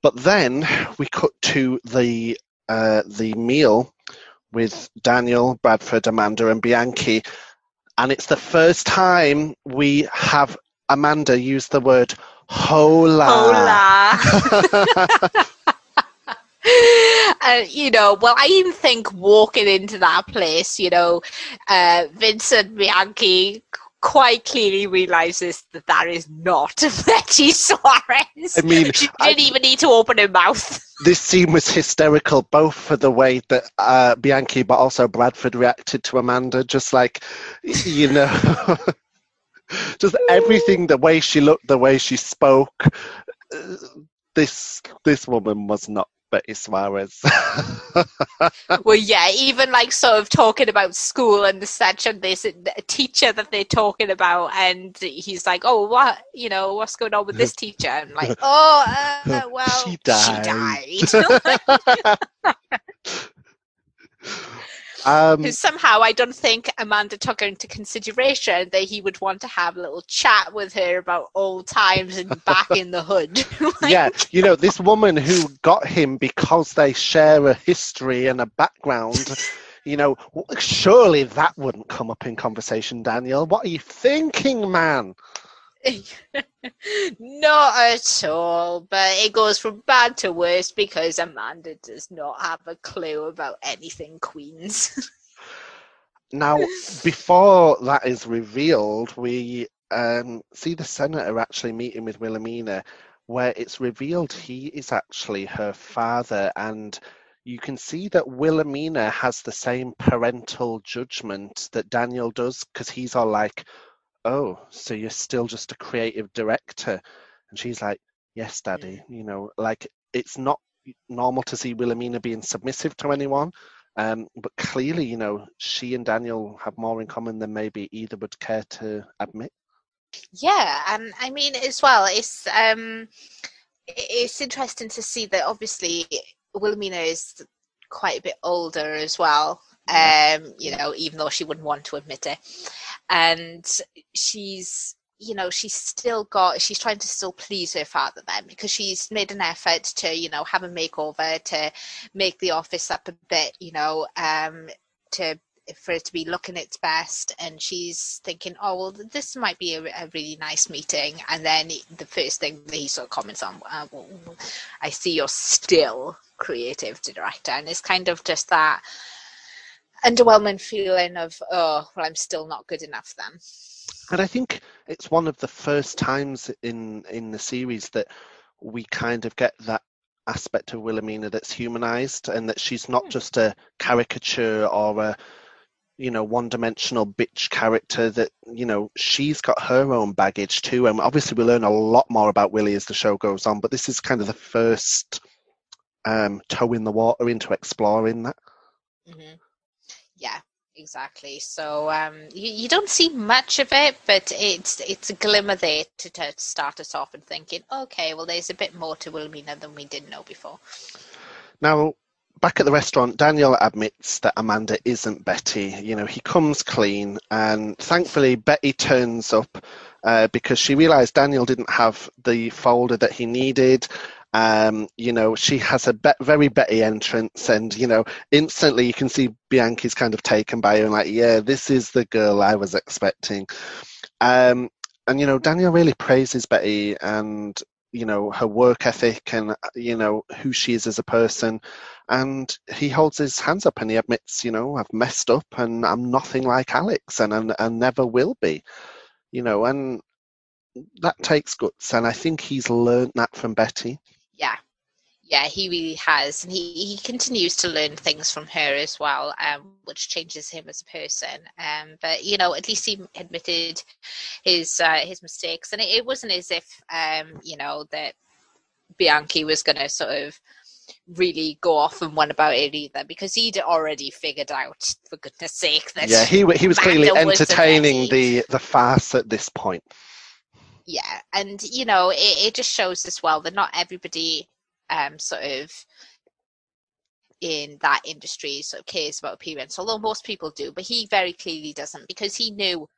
But then we cut to the uh, the meal with Daniel, Bradford, Amanda, and Bianchi, and it's the first time we have Amanda use the word hola. Hola. uh, you know, well, I even think walking into that place, you know, uh, Vincent Bianchi quite clearly realizes that that is not Betty Suarez. I mean, she didn't even need to open her mouth. this scene was hysterical, both for the way that uh, Bianchi, but also Bradford reacted to Amanda. Just like, you know, just everything, the way she looked, the way she spoke. Uh, This this woman was not Betty Suarez. well, yeah, even like sort of talking about school and the such, and this a teacher that they're talking about, and he's like, "Oh, what? You know, what's going on with this teacher?" I'm like, "Oh, uh, well, She she died." Died." um, Because somehow I don't think Amanda took into consideration that he would want to have a little chat with her about old times and back in the hood. Like, yeah, you know, this woman who got him because they share a history and a background, you know, surely that wouldn't come up in conversation, Daniel. What are you thinking, man? Not at all, but it goes from bad to worse because Amanda does not have a clue about anything Queens. Now, before that is revealed, we um, see the senator actually meeting with Wilhelmina, where it's revealed he is actually her father, and you can see that Wilhelmina has the same parental judgment that Daniel does, because he's all like, "Oh, so you're still just a creative director," and she's like, "Yes, Daddy." You know, like it's not normal to see Wilhelmina being submissive to anyone. Um, but clearly, you know, she and Daniel have more in common than maybe either would care to admit. yeah, and I mean as well, it's um, it's interesting to see that obviously Wilhelmina is quite a bit older as well. Um, you know, even though she wouldn't want to admit it, and she's you know she's still got she's trying to still please her father then because she's made an effort to you know have a makeover to make the office up a bit you know um to for it to be looking its best. And she's thinking oh well this might be a, a really nice meeting. And then the first thing that he sort of comments on uh, well, i see you're still creative director. And it's kind of just that underwhelming feeling of oh well i'm still not good enough then. And I think it's one of the first times in in the series that we kind of get that aspect of Wilhelmina that's humanized and that she's not Hmm. just a caricature or a you know one-dimensional bitch character that you know she's got her own baggage too. And obviously we learn a lot more about willie as the show goes on but this is kind of the first um toe in the water into exploring that. Hmm Yeah, exactly. So um, you, you don't see much of it, but it's it's a glimmer there to, to start us off and thinking, okay, well, there's a bit more to Wilhelmina than we didn't know before. Now, back at the restaurant, Daniel admits that Amanda isn't Betty. You know, he comes clean, and thankfully, Betty turns up uh, because she realized Daniel didn't have the folder that he needed. Um, you know, she has a be- very Betty entrance, and you know, instantly you can see Bianchi's kind of taken by her and like, yeah, this is the girl I was expecting. Um, and you know, Daniel really praises Betty and you know her work ethic and you know who she is as a person. And he holds his hands up and he admits you know i've messed up and i'm nothing like alex and and, and never will be you know and that takes guts. And i think he's learned that from betty Yeah, yeah, he really has, and he, he continues to learn things from her as well, um, which changes him as a person. Um, but you know, at least he admitted his uh, his mistakes, and it, it wasn't as if um, you know that Bianchi was going to sort of really go off and one about it either because he'd already figured out, for goodness sake, that Yeah, he he was clearly Amanda was entertaining Betty. the the farce at this point. Yeah and you know it, it just shows as well that not everybody um sort of in that industry sort of cares about appearance although most people do but he very clearly doesn't because he knew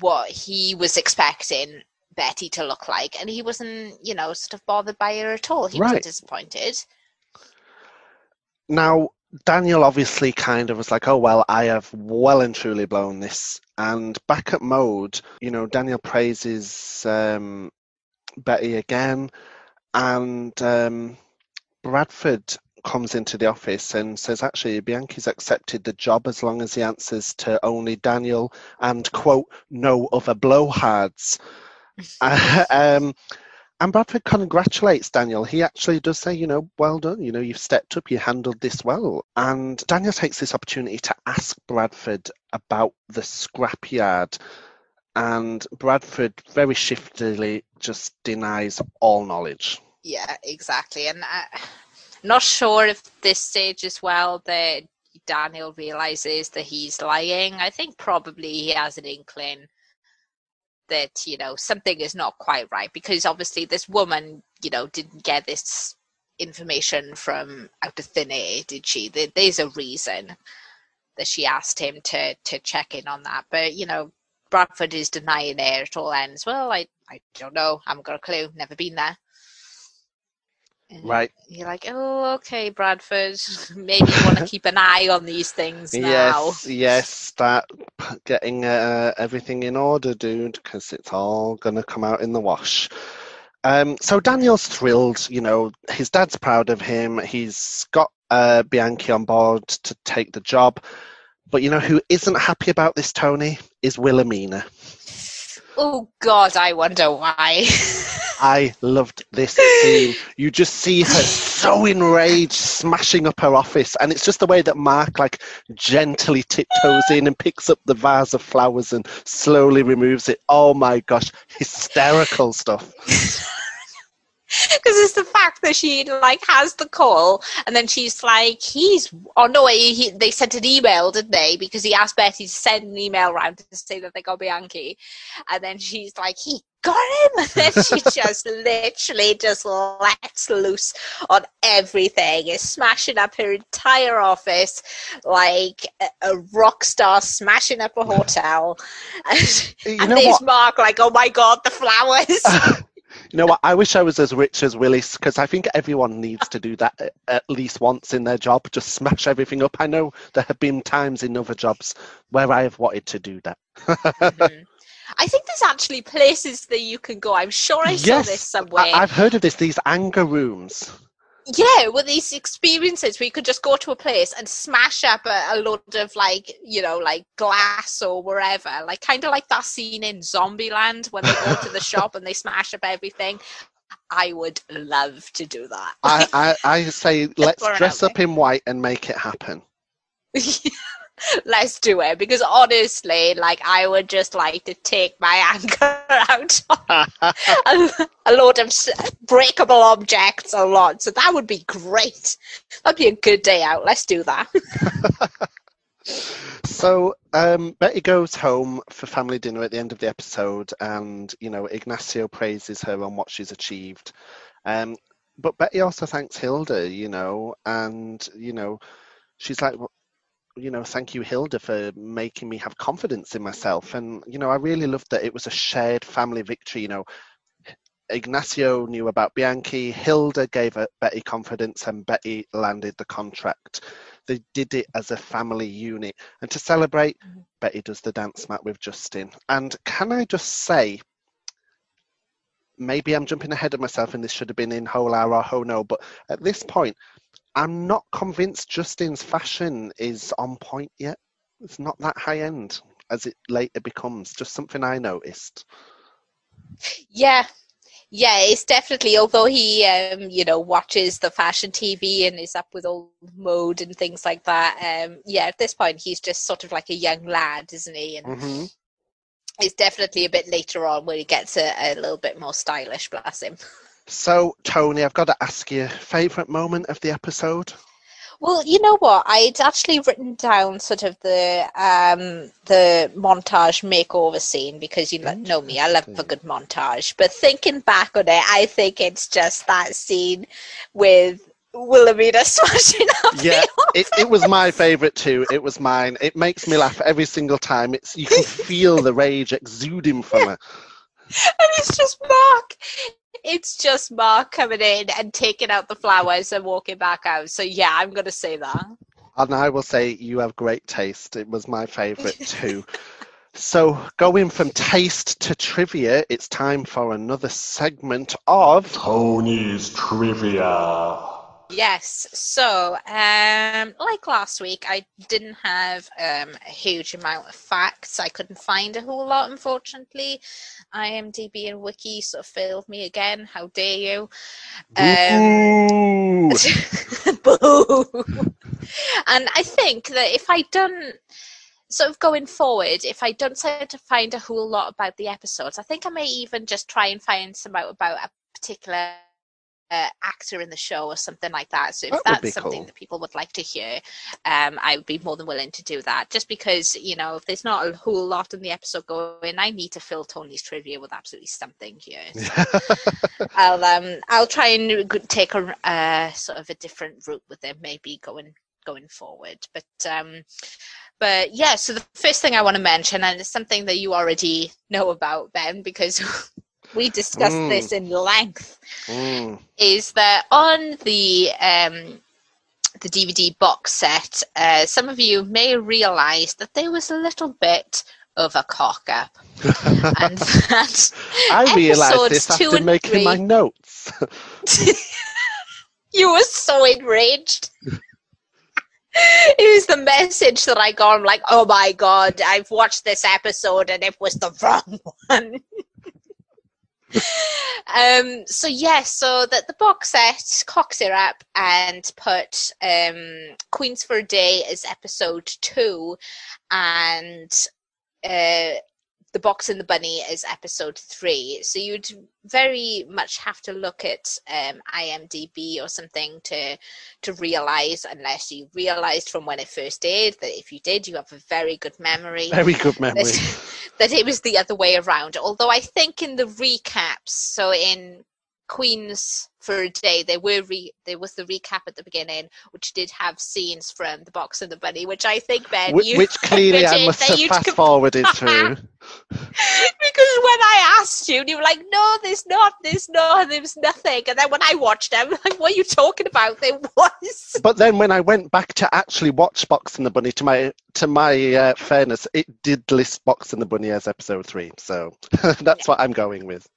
what he was expecting betty to look like and he wasn't you know sort of bothered by her at all he Right. wasn't disappointed Now, Daniel obviously kind of was like, oh, well, I have well and truly blown this. And back at Mode, you know, Daniel praises um, Betty again. And um, Bradford comes into the office and says, actually, Bianchi's accepted the job as long as he answers to only Daniel and, quote, no other blowhards. um, and Bradford congratulates Daniel. He actually does say, you know, well done. You know, you've stepped up, you handled this well. And Daniel takes this opportunity to ask Bradford about the scrapyard. And Bradford very shiftily just denies all knowledge. yeah exactly and I, not sure if this stage as well that daniel realizes that he's lying i think probably he has an inkling that you know something is not quite right because obviously this woman you know didn't get this information from out of thin air did she? There- there's a reason that she asked him to to check in on that. But you know bradford is denying it at all ends. Well i i don't know. I haven't got a clue. Never been there And Right. you're like oh okay bradford maybe you want to keep an eye on these things now Yes, yes, start getting uh, everything in order, dude, because it's all going to come out in the wash. Um, so Daniel's thrilled, you know, his dad's proud of him. He's got uh, Bianchi on board to take the job. But you know who isn't happy about this, Toni, is Wilhelmina. oh god i wonder why I loved this scene. You just see her so enraged, smashing up her office, and it's just the way that Mark like gently tiptoes in and picks up the vase of flowers and slowly removes it. Oh my gosh, hysterical stuff. because it's the fact that she like has the call and then she's like he's oh no he, he, they sent an email didn't they because he asked betty to send an email around to say that they got bianchi and then she's like he got him and then she just literally just lets loose on everything is smashing up her entire office like a, rock star smashing up a hotel and, You and there's what? mark like oh my god the flowers You know what? I wish I was as rich as Willis because I think everyone needs to do that at- least once in their job. Just smash everything up. I know there have been times in other jobs where I have wanted to do that. Mhm. I think there's actually places that you can go. I'm sure I saw this somewhere. I- I've heard of this. These anger rooms. yeah, with these experiences where you could just go to a place and smash up a, a load of like, you know, like glass or wherever. Like kind of like that scene in Zombieland when they go to the shop and they smash up everything. I would love to do that. I, I, I say let's dress up in white and make it happen. Let's do it because honestly, like I would just like to take my anger out on a, a load of breakable objects a lot. So that would be great. That'd be a good day out. Let's do that. So um, Betty goes home for family dinner at the end of the episode, and you know Ignacio praises her on what she's achieved. Um, but Betty also thanks Hilda, you know, and you know she's like, "Well, you know, thank you, Hilda, for making me have confidence in myself. And you know, I really loved that it was a shared family victory. You know, Ignacio knew about Bianchi, Hilda gave Betty confidence, and Betty landed the contract. They did it as a family unit. And to celebrate, mm-hmm. Betty does the dance mat with Justin. And can I just say, maybe I'm jumping ahead of myself and this should have been in Hola or Ho-No, but at this point, I'm not convinced Justin's fashion is on point yet. It's not that high end as it later becomes, just something I noticed. Yeah. Yeah, it's definitely. Although he, um, you know, watches the fashion TV and is up with all mode and things like that. Um, yeah, at this point, he's just sort of like a young lad, isn't he? And hmm it's definitely a bit later on where he gets a, a little bit more stylish. Bless him. So, Toni, I've got to ask you, favourite moment of the episode? Well, you know what? I'd actually written down sort of the um, the montage makeover scene because you know me, I love a good montage. But thinking back on it, I think it's just that scene with Wilhelmina smashing up. Yeah, the it, it was my favourite too. It was mine. It makes me laugh every single time. It's you can feel the rage exuding from her. and it's just Mark. It's just Mark coming in and taking out the flowers and walking back out. So yeah, I'm gonna say that. And I will say you have great taste. It was my favourite too. so going from taste to trivia, it's time for another segment of Toni's Trivia. Yes. So, um, like last week, I didn't have um, a huge amount of facts. I couldn't find a whole lot, unfortunately. IMDb and Wiki sort of failed me again. How dare you? Um, boo. and I think that if I don't sort of going forward, if I don't start to find a whole lot about the episodes, I think I may even just try and find some out about a particular uh, actor in the show or something like that. So if That that's something cool. that people would like to hear, um, I would be more than willing to do that. Just because you know, if there's not a whole lot in the episode going, I need to fill Toni's trivia with absolutely something here. So I'll um, I'll try and take a uh, sort of a different route with it, maybe going going forward. But um, but yeah. So the first thing I want to mention, and it's something that you already know about, Ben, because. We discussed Mm. this in length Mm. is that on the um, the DVD box set, uh, some of you may realize that there was a little bit of a cock up, and that I realised this two after making three- my notes. you were so enraged. it was the message that I got. I'm like, oh my god, I've watched this episode and it was the wrong one. Um so yes so that the box set cocks it up and put um queens for a day as episode two. And uh the box and the bunny is episode three so you'd very much have to look at um imdb or something to to realize unless you realized from when it first aired that if you did you have a very good memory Very good memory. that, that it was the other way around. Although I think in the recaps, so in Queens for a Day, there were re- there was the recap at the beginning, which did have scenes from the Box and the Bunny, which I think Ben, Wh- you which clearly I must have fast forwarded through. because when I asked you, you were like, "No, there's not, there's not, there's nothing." And then when I watched them like, "What are you talking about? There was." But then when I went back to actually watch Box and the Bunny, to my to my uh, fairness, it did list Box and the Bunny as episode three. So that's what I'm going with.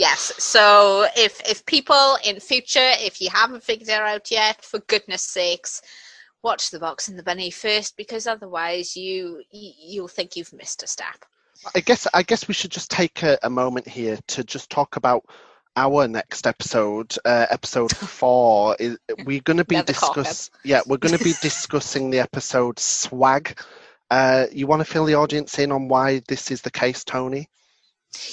yes. So if if people in future, if you haven't figured it out yet, for goodness sakes, watch the box and the bunny first, because otherwise you you- you'll think you've missed a step. I guess I guess we should just take a, a moment here to just talk about our next episode, uh, episode four. Is we're going to be discuss yeah we're going to be discussing the episode swag. Uh, you want to fill the audience in on why this is the case, Toni?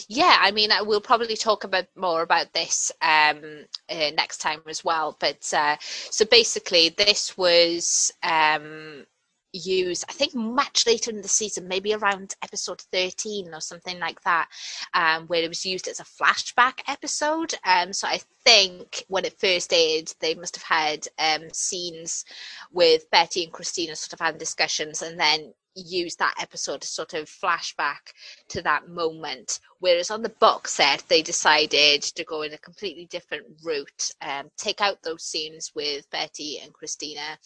Yeah, I mean, I will probably talk about more about this um, uh, next time as well. But uh, so basically, this was um, used, I think, much later in the season, maybe around episode 13 or something like that, um, where it was used as a flashback episode. Um, so I think when it first aired, they must have had um, scenes with Betty and Christina sort of having discussions and then used that episode to sort of flashback to that moment. Whereas on the box set, they decided to go in a completely different route, um, take out those scenes with Betty and Christina,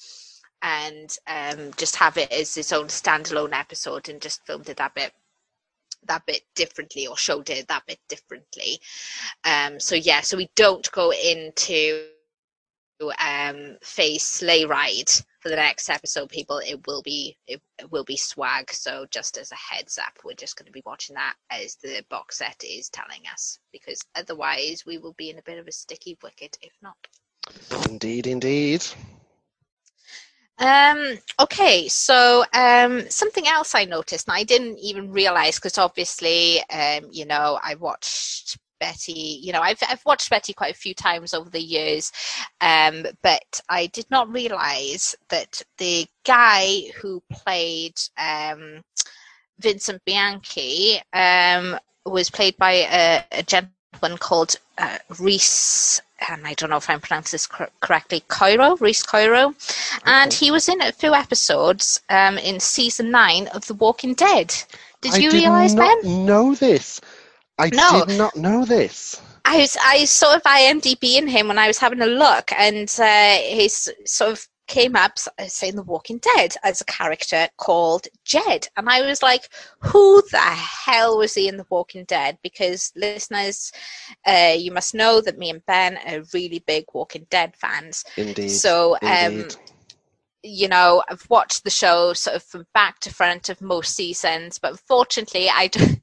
and um, just have it as its own standalone episode, and just filmed it that bit that bit differently or showed it that bit differently. Um, so yeah, so we don't go into um Fey's Sleigh Ride for the next episode people it will be it, it will be swag so just as a heads up we're just going to be watching that as the box set is telling us because otherwise we will be in a bit of a sticky wicket if not Indeed, indeed. Um, okay, so um, something else I noticed, and I didn't even realize because obviously, um, you know, I watched Betty. You know, I've I've watched Betty quite a few times over the years, um, but I did not realize that the guy who played um, Vincent Bianchi um, was played by a, a gentleman called uh, Rhys. And I don't know if I'm pronouncing this cor- correctly. Cairo, Rhys Cairo, and he was in a few episodes um, in season nine of The Walking Dead. Did I you did realize, not Ben? know this. I No. did not know this. I was I sort of IMDb in him when I was having a look, and uh, he sort of came up s- saying The Walking Dead as a character called Jed, and I was like, who the hell was he in The Walking Dead? Because listeners, uh, you must know that me and Ben are really big Walking Dead fans. Indeed. So, um, indeed. you know, I've watched the show sort of from back to front of most seasons, but unfortunately, I don't.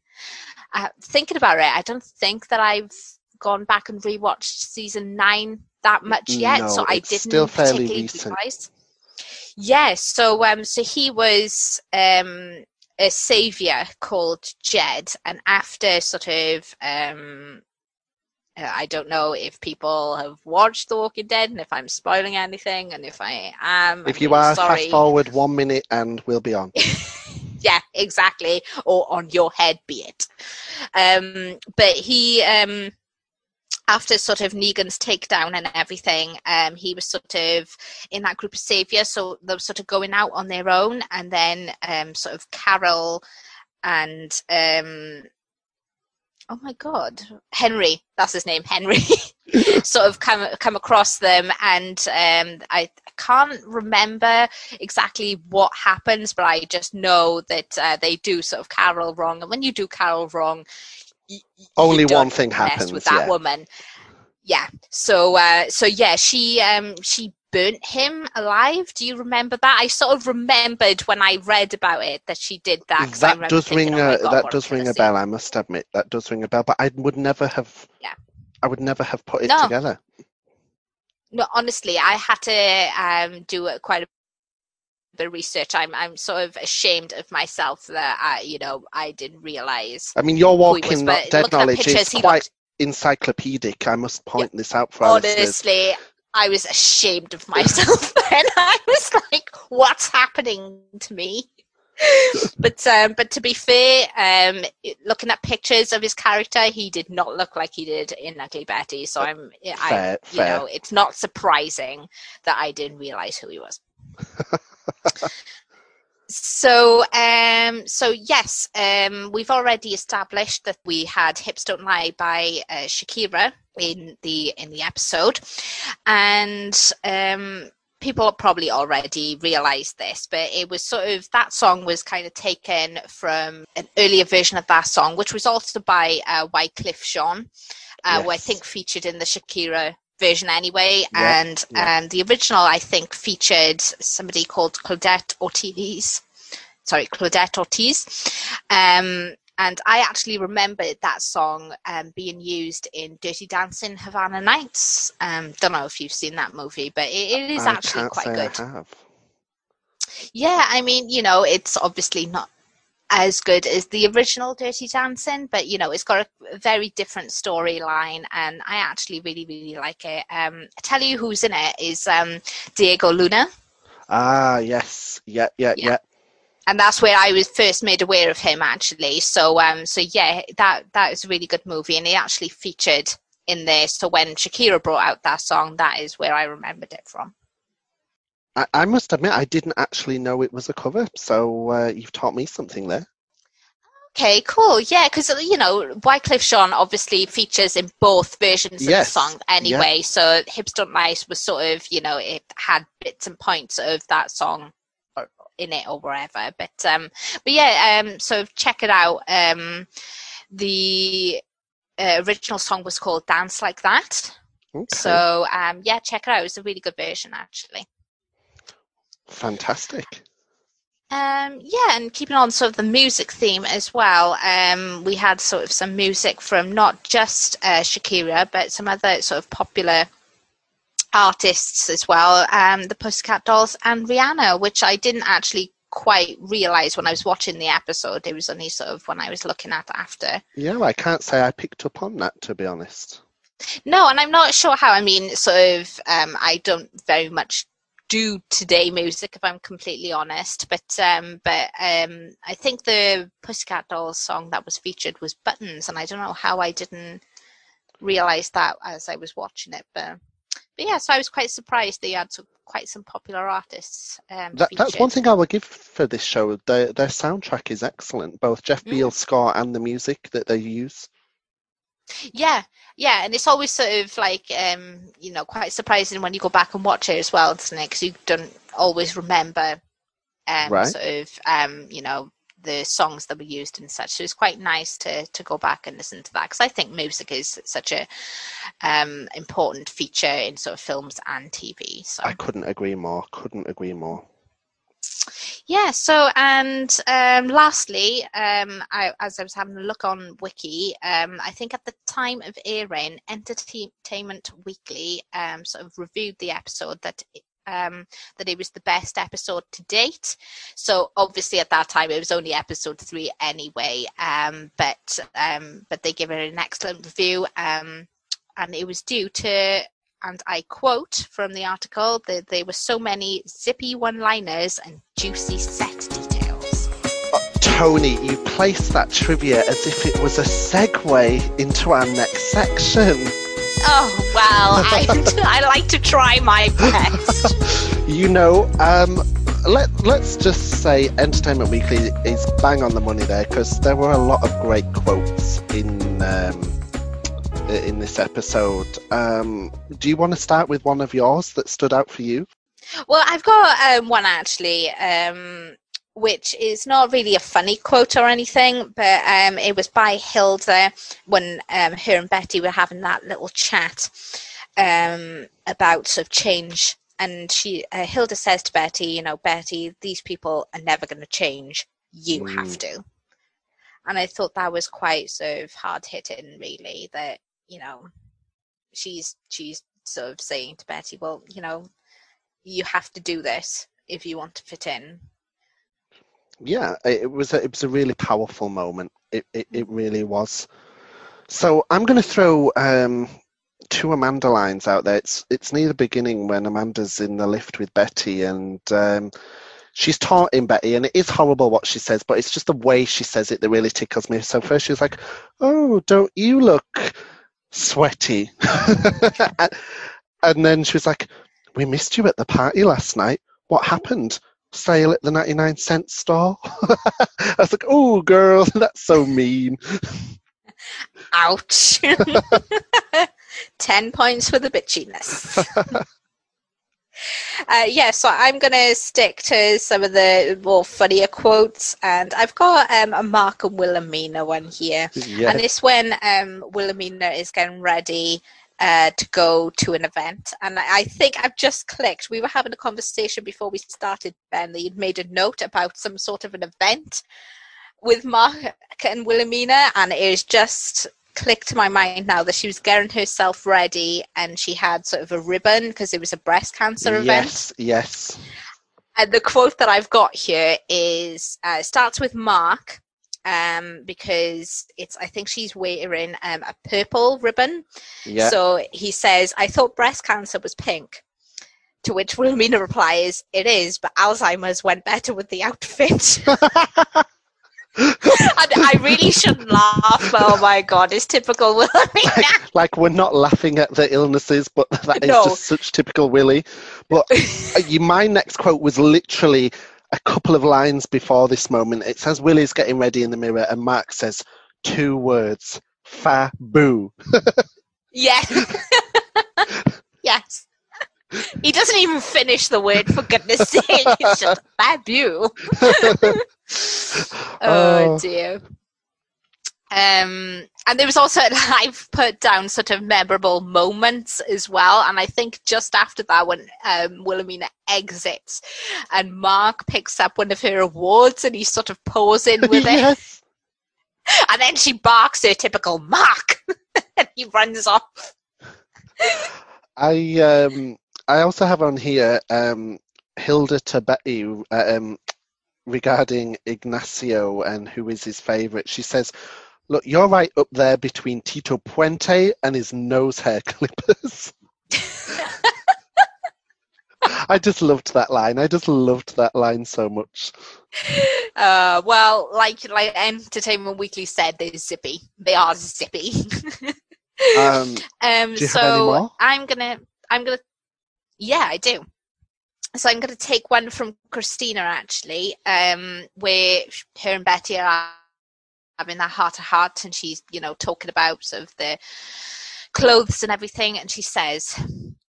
Uh, thinking about it, I don't think that I've gone back and rewatched season nine that much yet, No, so I didn't still fairly particularly recent. Yes, so um, so he was um a savior called Jed, and after sort of um. uh, I don't know if people have watched The Walking Dead and if I'm spoiling anything, and if I am, if I'm you are, sorry. fast forward one minute and we'll be on. yeah, exactly. Or on your head, be it. Um, but he, um, after sort of Negan's takedown and everything, um, he was sort of in that group of saviors. So they were sort of going out on their own, and then um, sort of Carol and um, oh my god, Henry, that's his name, Henry. sort of come come across them, and um, I can't remember exactly what happens, but I just know that uh, they do sort of Carol wrong, and when you do Carol wrong, Only you one thing happens, with that yeah. woman. Yeah. So uh, so yeah, she um she burnt him alive. Do you remember that? I sort of remembered when I read about it that she did that. That does thinking, ring "Oh a God, that does ring a see." bell. I must admit that does ring a bell. But I would never have. Yeah. I would never have put it No. together. No, honestly, I had to um, do quite a bit of research. I'm I'm sort of ashamed of myself that I, you know, I didn't realize. I mean, your he was, walking not dead knowledge pictures, is quite looked- encyclopedic. I must point this out for our. Honestly, I was ashamed of myself and I was like, "What's happening to me?" but um, but to be fair, um, looking at pictures of his character, he did not look like he did in Ugly Betty. So I'm, I, Fair, you fair. know, it's not surprising that I didn't realize who he was. so um so yes um we've already established that we had hips don't lie by uh, shakira in the in the episode. And um people probably already realized this but it was sort of that song was kind of taken from an earlier version of that song which was also by uh, Wyclef Jean uh, who i think featured in the shakira version anyway. Yeah, and yeah. and the original i think featured somebody called claudette ortiz. Sorry claudette ortiz. Um and I actually remembered that song um, being used in Dirty Dancing Havana Nights. Um, don't know if you've seen that movie, but it, it is I actually quite good. I. Yeah, I mean, you know, it's obviously not as good as the original Dirty Dancing, but you know, it's got a very different storyline, and I actually really, really like it. Um, I tell you who's in it is um, Diego Luna, Ah, yes, yeah, yeah, Yeah. yeah. And that's where I was first made aware of him. Actually, so um, so yeah, that that is a really good movie, and he actually featured in there. So when Shakira brought out that song, that is where I remembered it from. I, I must admit, I didn't actually know it was a cover. So uh, you've taught me something there. Okay, cool. Yeah, because you know Wyclef Jean obviously features in both versions of the song anyway. So Hips Don't Lie was sort of you know it had bits and points of that song in it or wherever. But um, but yeah, um, so check it out. Um, the uh, original song was called Dance Like That. Okay. So um, yeah, check it out. It's a really good version actually. Fantastic. Um, yeah, and keeping on sort of the music theme as well, um, we had sort of some music from not just uh, Shakira, but some other sort of popular artists as well, um, the Pussycat Dolls and Rihanna, which I didn't actually quite realize when I was watching the episode. It was only sort of when I was looking at after. Yeah, I can't say I picked up on that to be honest. No, and I'm not sure how. I mean, sort of, um, I don't very much do today music if I'm completely honest. But um, but um, I think the Pussycat Dolls song that was featured was Buttons, and I don't know how I didn't realize that as I was watching it. But but yeah, so I was quite surprised they had some, quite some popular artists. Um, That, that's one thing I will give for this show. Their their soundtrack is excellent, both Jeff Mm. Beal's score and the music that they use. Yeah, yeah, and it's always sort of like um, you know quite surprising when you go back and watch it as well, isn't it? Because you don't always remember um, Right. sort of um, you know the songs that were used and such. So it's quite nice to to go back and listen to that because I think music is such a um, important feature in sort of films and TV. So I couldn't agree more. Couldn't agree more. Yeah. So, and um, lastly, um, I, as I was having a look on Wiki, um, I think at the time of airing, Entertainment Weekly um, sort of reviewed the episode that. Um, that it was the best episode to date. So obviously at that time it was only episode three anyway. Um, but um, but they give it an excellent review. Um, and it was due to and I quote from the article that there were so many zippy one liners and juicy sex details. Toni, you placed that trivia as if it was a segue into our next section. Oh, well, I, I like to try my best. You know, um, let let's just say Entertainment Weekly is bang on the money there because there were a lot of great quotes in um, in this episode. Um, do you want to start with one of yours that stood out for you? Well, I've got um, one actually, um, which is not really a funny quote or anything, but um, it was by Hilda when um, her and Betty were having that little chat um, about sort of change. And she, uh, Hilda says to Betty, you know, Betty, these people are never going to change. You Mm. have to. And I thought that was quite sort of hard hitting, really. That you know, she's she's sort of saying to Betty, well, you know, you have to do this if you want to fit in. Yeah, it was a, it was a really powerful moment. It it, it really was. So I'm going to throw um, two Amanda lines out there. It's it's near the beginning when Amanda's in the lift with Betty and um, she's taunting Betty, and it is horrible what she says, but it's just the way she says it that really tickles me. So first she's like, "Oh, don't you look sweaty?" and then she was like, "We missed you at the party last night. What happened?" Sale at the 99 cent store. I was like, oh, girl, that's so mean. Ouch. 10 points for the bitchiness. Uh, yeah, so I'm going to stick to some of the more funnier quotes, and I've got um, a Marc and Wilhelmina one here. Yeah. And it's when um, Wilhelmina is getting ready uh, to go to an event. And I I think I've just clicked. We were having a conversation before we started, Ben, that you'd made a note about some sort of an event with Marc and Wilhelmina, and it is just clicked to my mind now that she was getting herself ready and she had sort of a ribbon because it was a breast cancer event. Yes, yes. And the quote that I've got here is uh, it starts with Marc um, because it's I think she's wearing um, a purple ribbon. Yeah. So he says, "I thought breast cancer was pink." To which Wilhelmina replies, "It is, but Alzheimer's went better with the outfit." and I really shouldn't laugh. Oh my god, it's typical Wilhelmina. like we're not laughing at the illnesses, but that is No. just such typical Willie. But uh, you, my next quote was literally a couple of lines before this moment. It says Willie's getting ready in the mirror, and Marc says two words: "Fa boo." Yeah. yes. He doesn't even finish the word for goodness sake. It's just babu. oh Oh. dear. Um, and there was also I've put down sort of memorable moments as well, and I think just after that, when um, Wilhelmina exits, and Marc picks up one of her awards, and he's sort of posing with it, and then she barks her typical Marc, and he runs off. I um I also have on here um Hilda to Betty uh, um regarding Ignacio and who is his favourite. She says, Look, you're right up there between Tito Puente and his nose hair clippers. I just loved that line. I just loved that line so much. Uh, well, like like Entertainment Weekly said, they're zippy. They are zippy. Um, um, do you so have any more? I'm gonna, I'm gonna, yeah, I do. So I'm gonna take one from Christina actually, um, where her and Betty are having that heart to heart, and she's you know talking about sort of the clothes and everything, and she says.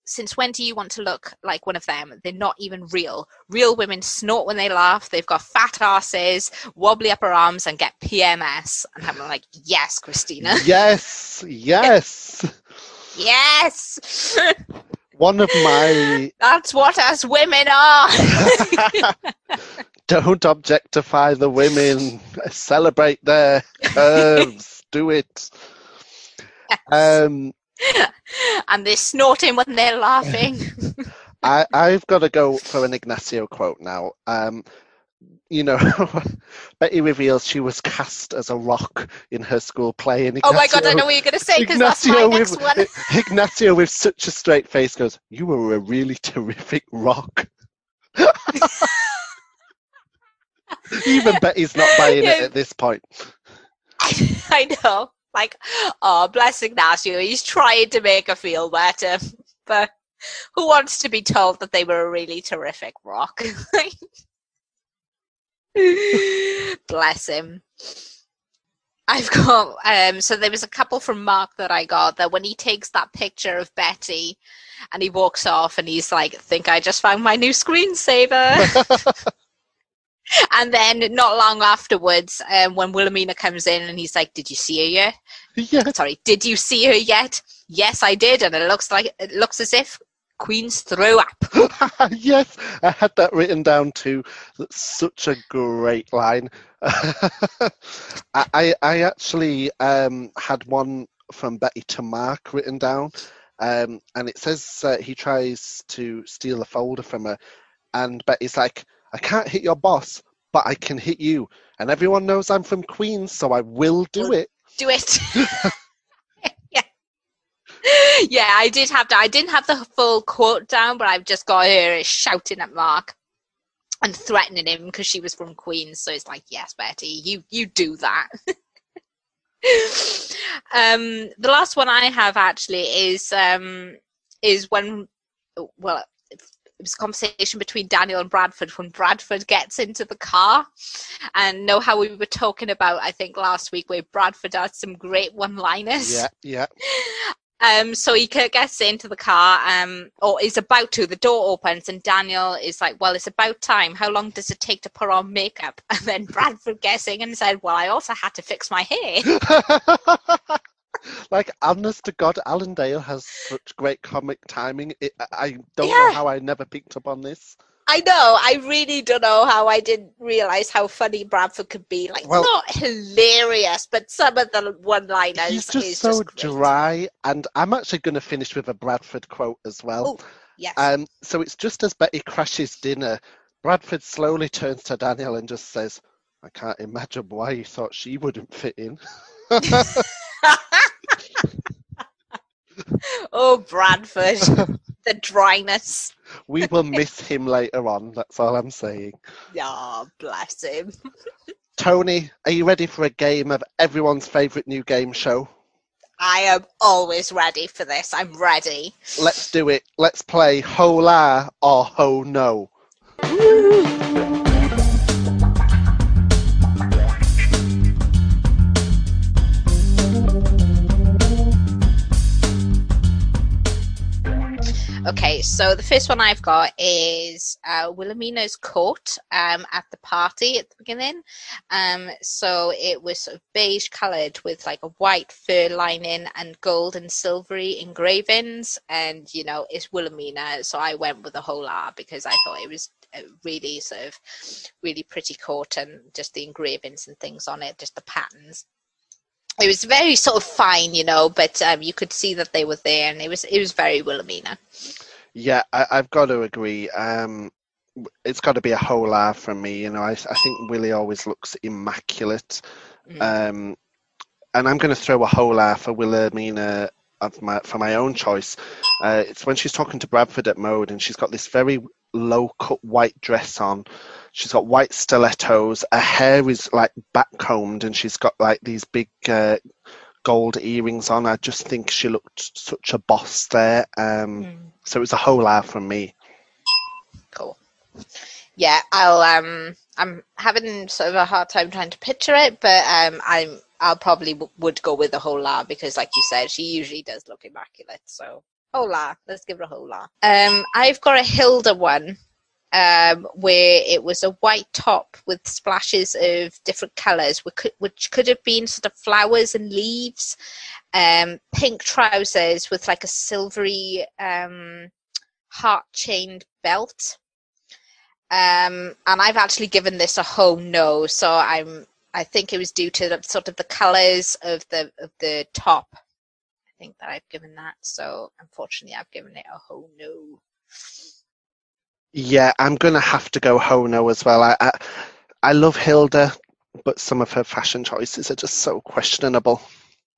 Since when do you want to look like one of them? They're not even real. Real women snort when they laugh. They've got fat asses, wobbly upper arms, and get PMS. And I'm like, yes, Christina. yes, yes. Yes. One of my That's what us women are. don't objectify the women, celebrate their curves, do it. Um, and they're snorting when they're laughing. I, I've got to go for an Ignacio quote now. Um, you know, Betty reveals she was cast as a rock in her school play. And oh my god, I know what you're going to say because that's my Ignacio next one. with, Ignacio with such a straight face goes, You were a really terrific rock. Even Betty's not buying it at this point. I know. Like, oh, bless Ignacio. He's trying to make her feel better. But who wants to be told that they were a really terrific rock? bless him. I've got um so there was a couple from Marc that I got that when he takes that picture of Betty and he walks off and he's like, think I just found my new screensaver. And then not long afterwards, um, when Wilhelmina comes in and he's like, Did you see her yet? yeah. Sorry, did you see her yet? Yes, I did, and it looks like it looks as if Queen's threw up. yes, I had that written down too. That's such a great line. I, I I actually um, had one from Betty to Marc written down, um, and it says uh, he tries to steal a folder from her, and Betty's like, "I can't hit your boss, but I can hit you, and everyone knows I'm from Queens, so I will do it." Do it. yeah. Yeah, I did have to. I didn't have the full quote down, but I've just got her shouting at Marc and threatening him because she was from Queens. So it's like, yes, Betty, you you do that. um, the last one I have actually is um, is when well it was a conversation between Daniel and Bradford when Bradford gets into the car and know how we were talking about I think last week where Bradford had some great one-liners. Yeah, yeah. Um, so he gets into the car, um, or is about to. The door opens, and Daniel is like, "Well, it's about time. How long does it take to put on makeup?" And then Bradford gets in and said, "Well, I also had to fix my hair." like honest to God, Alan Dale has such great comic timing. It, I- don't know how I never picked up on this. I know. I really don't know how I didn't realize how funny Bradford could be. Like, Well- not hilarious, but some of the one-liners He's just so just dry, and I'm actually going to finish with a Bradford quote as well. Oh, yes. Um, so it's just as Betty crashes dinner, Bradford slowly turns to Daniel and just says, "I can't imagine why you thought she wouldn't fit in." oh, Bradford, the dryness. we will miss him later on. That's all I'm saying. Oh, bless him. Toni, are you ready for a game of everyone's favourite new game show? I am always ready for this. I'm ready. Let's do it. Let's play Ho La or Ho No. Okay, so the first one I've got is uh, Wilhelmina's coat um, at the party at the beginning. Um, so it was sort of beige coloured with like a white fur lining and gold and silvery engravings. And, you know, it's Wilhelmina. So I went with the whole art because I thought it was really sort of really pretty coat and just the engravings and things on it, just the patterns it was very sort of fine, you know, but um, you could see that they were there, and it was it was very Wilhelmina. Yeah, I, I've got to agree. Um, it's got to be a Hola from me. You know, I, I think Willie always looks immaculate. Mm. Um, and I'm going to throw a Hola for Wilhelmina of my, for my own choice. Uh, it's when she's talking to Bradford at Mode, and she's got this very low cut white dress on. She's got white stilettos. Her hair is like backcombed, and she's got like these big uh, gold earrings on. I just think she looked such a boss there. Um, Mm. So it was a Hola from me. Cool. Yeah, I'll um I'm having sort of a hard time trying to picture it, but um I'm I'll probably w- would go with the Hola because like you said, she usually does look immaculate. So Hola, let's give her a Hola. Um I've got a Hilda one um where it was a white top with splashes of different colours which could, have been sort of flowers and leaves um pink trousers with like a silvery um heart chained belt. Um and i've actually given this a Ho-No so i'm i think it was due to the sort of the colors of the of the top. I think that i've given that so unfortunately i've given it a Ho-No Yeah, I'm gonna have to go Ho-No as well. I, I I love Hilda, but some of her fashion choices are just so questionable.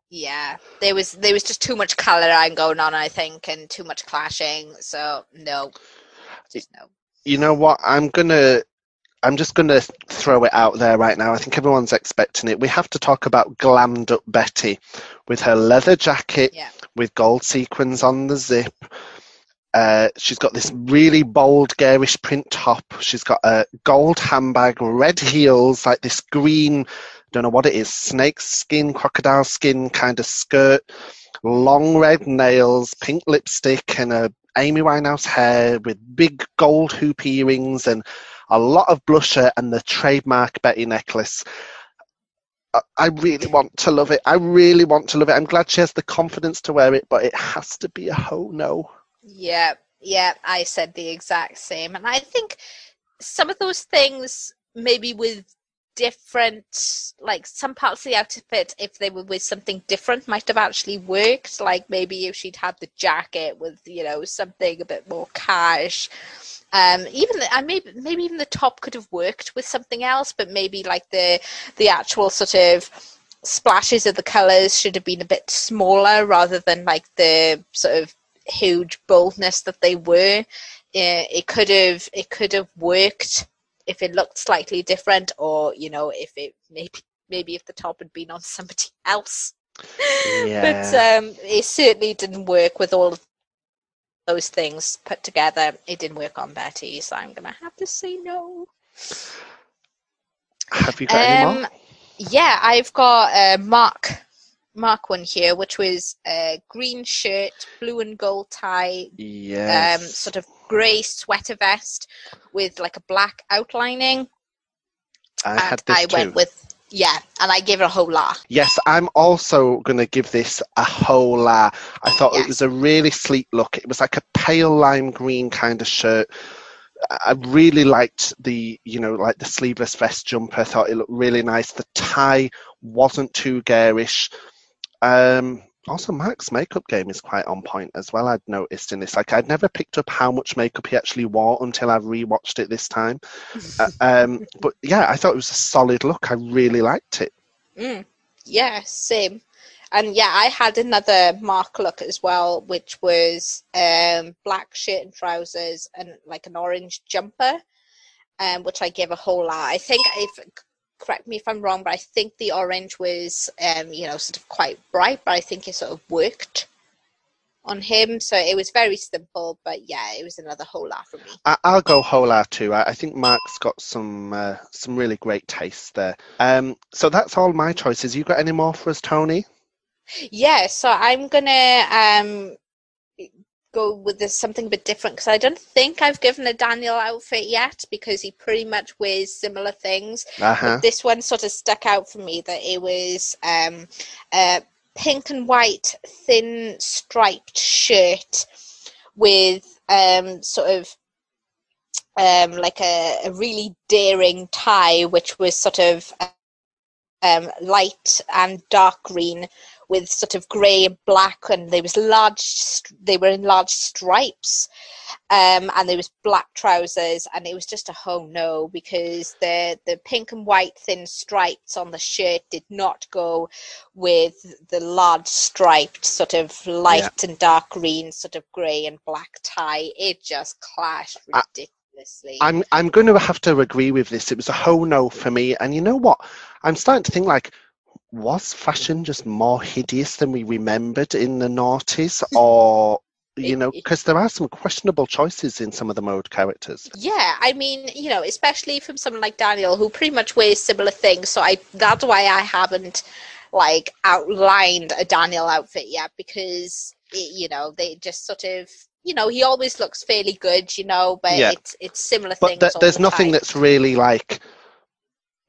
yeah there was there was just too much coloring going on i think and too much clashing so no just no You know what? I'm gonna I'm just gonna throw it out there right now. I think everyone's expecting it. We have to talk about glammed up Betty with her leather jacket yeah with gold sequins on the zip. Uh, she's got this really bold garish print top. She's got a gold handbag, red heels, like this green, don't know what it is, snake skin, crocodile skin kind of skirt, long red nails, pink lipstick, and a Amy Winehouse hair with big gold hoop earrings and a lot of blusher and the trademark Betty necklace. I- really want to love it. I really want to love it. I'm glad she has the confidence to wear it, but it has to be a ho no. Yeah, yeah, I said the exact same. And I think some of those things, maybe with different, like some parts of the outfit, if they were with something different, might have actually worked. Like maybe if she'd had the jacket with, you know, something a bit more cash. Um, even the, I maybe maybe even the top could have worked with something else, but maybe like the the actual sort of splashes of the colors should have been a bit smaller rather than like the sort of huge boldness that they were. Uh, it could have it could have worked if it looked slightly different, or you know, if it maybe maybe if the top had been on somebody else. Yeah. But um, it certainly didn't work with all of those things put together. It didn't work on Betty, so I'm gonna have to say no. Have you got any more? Um, yeah, I've got a Marc Marc one here, which was a green shirt, blue and gold tie, Yes. um, sort of grey sweater vest with like a black outlining. I and had this I too. went with yeah, and I gave it a whole lot. Yes, I'm also going to give this a Hola. I thought it was a really sleek look. It was like a pale lime green kind of shirt. I really liked the, you know, like the sleeveless vest jumper. I thought it looked really nice. The tie wasn't too garish. Um, also, Marc's makeup game is quite on point as well. I'd noticed in this. Like, I'd never picked up how much makeup he actually wore until I've rewatched it this time. Uh, um, but yeah, I thought it was a solid look. I really liked it. Mm, yeah, same. And yeah, I had another Marc look as well, which was um, black shirt and trousers and like an orange jumper, um, which I gave a whole lot. I think if correct me if I'm wrong, but I think the orange was um, you know sort of quite bright, but I think it sort of worked on him. So it was very simple, but yeah, it was another whole lot for me. I, I'll go whole Hola too. I, I think Marc's got some uh, some really great taste there. Um, so that's all my choices. You got any more for us, Toni? Yeah, so I'm gonna um go with this something a bit different because I don't think I've given a Daniel outfit yet because he pretty much wears similar things. Uh huh. But this one sort of stuck out for me that it was um a pink and white thin striped shirt with um sort of um like a, a really daring tie which was sort of um light and dark green with sort of grey and black, and there was large. They were in large stripes, um, and there was black trousers, and it was just a oh no because the the pink and white thin stripes on the shirt did not go with the large striped sort of light and dark green sort of grey and black tie. It just clashed ridiculously. I'm I'm going to have to agree with this. It was a Ho-No for me. And you know what? I'm starting to think like, was fashion just more hideous than we remembered in the noughties, or you know, because there are some questionable choices in some of the mode characters. Yeah, I mean, you know, especially from someone like Daniel who pretty much wears similar things. So I that's why I haven't like outlined a Daniel outfit yet because it, you know they just sort of you know he always looks fairly good, you know, but Yeah. it's it's similar But things. th- there's the nothing time. that's really like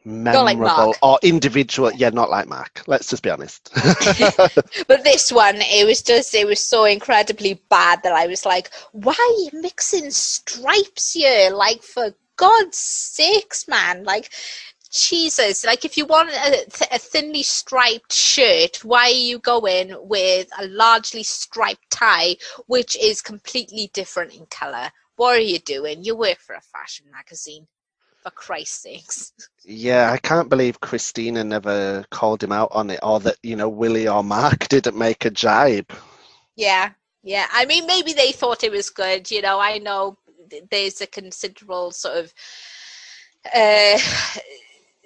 memorable like or individual. Yeah, not like Marc. Let's just be honest. But this one, it was just, it was so incredibly bad that I was like, why are you mixing stripes here? Like, for God's sakes, man. Like, Jesus. Like, if you want a, th- a thinly striped shirt, why are you going with a largely striped tie, which is completely different in colour? What are you doing? You work for a fashion magazine. For Christ's sakes. Yeah, I can't believe Christina never called him out on it, or that you know Willie or Marc didn't make a jibe. Yeah, yeah. I mean, maybe they thought it was good. You know, I know there's a considerable sort of uh,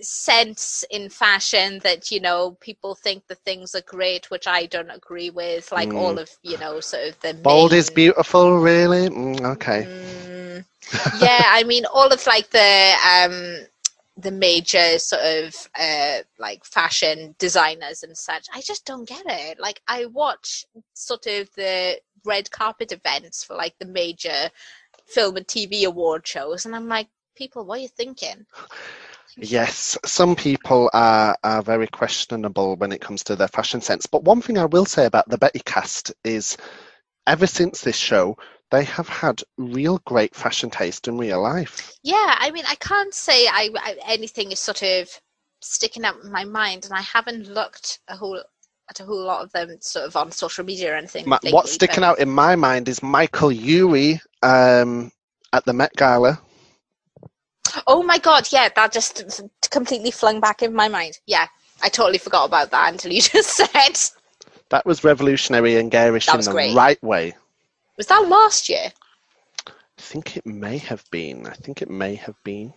sense in fashion that you know people think the things are great, which I don't agree with. Like Mm. all of you know, sort of the Bold is beautiful, really. Mm, okay. Mm, yeah, I mean, all of like the um the major sort of uh like fashion designers and such. I just don't get it. Like I watch sort of the red carpet events for like the major film and TV award shows, and I'm like, people, what are you thinking? Yes, some people are, are very questionable when it comes to their fashion sense. But one thing I will say about the Betty cast is ever since this show, they have had real great fashion taste in real life. Yeah, I mean, I can't say I, I anything is sort of sticking out in my mind, and I haven't looked a whole at a whole lot of them sort of on social media or anything. Ma- lately, What's sticking but- out in my mind is Michael Urie um, at the Met Gala. Oh my god, yeah, that just completely flung back in my mind. Yeah, I totally forgot about that until you just said. That was revolutionary and garish in the great. right way. Was that last year? I think it may have been. I think it may have been.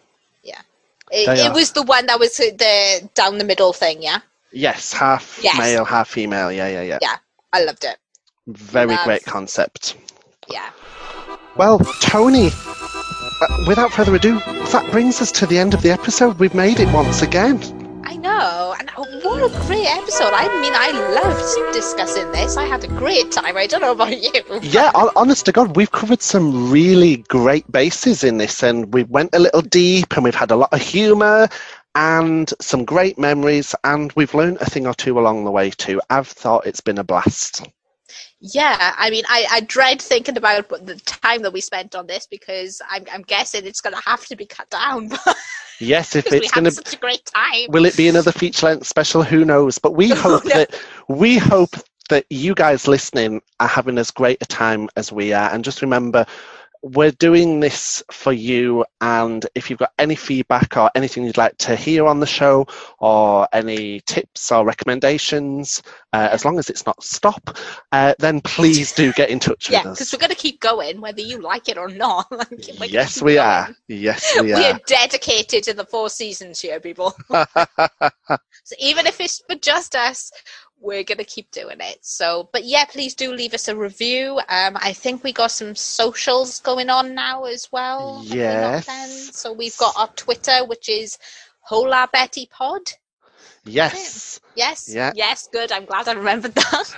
It, it was the one that was the down the middle thing, yeah? Yes, half Yes. male, half female. Yeah, yeah, yeah. Yeah. I loved it. Very Love. great concept. Yeah. Well, Toni, uh, Uh, without further ado, that brings us to the end of the episode. We've made it once again. I know. And oh, what a great episode. I mean, I loved discussing this. I had a great time. I don't know about you. Yeah, honest to God, we've covered some really great bases in this, and we went a little deep, and we've had a lot of humour and some great memories, and we've learned a thing or two along the way too. I've thought it's been a blast. Yeah, I mean, I, I dread thinking about the time that we spent on this because I'm, I'm guessing it's going to have to be cut down Yes, if it's going to such a great time. Will it be another feature length special? Who knows? But we hope oh, knows? that we hope that you guys listening are having as great a time as we are. And just remember, we're doing this for you. And if you've got any feedback or anything you'd like to hear on the show, or any tips or recommendations, uh, as long as it's not stop, uh, then please do get in touch Yeah, with us. Yeah, because we're going to keep going whether you like it or not. Like, Yes, we going. are. Yes, we We are. are dedicated to the four seasons here, people. so even if it's for just us, we're gonna keep doing it. So, but yeah, please do leave us a review. Um, I think we got some socials going on now as well. we Yes. So we've got our Twitter, which is Hola Betty Pod. yes. Yes. Yeah. Yes. Good. I'm glad I remembered that.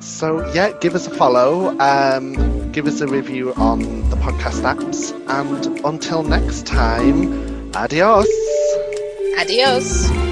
So yeah, give us a follow, um, give us a review on the podcast apps, and until next time, adios. Adios.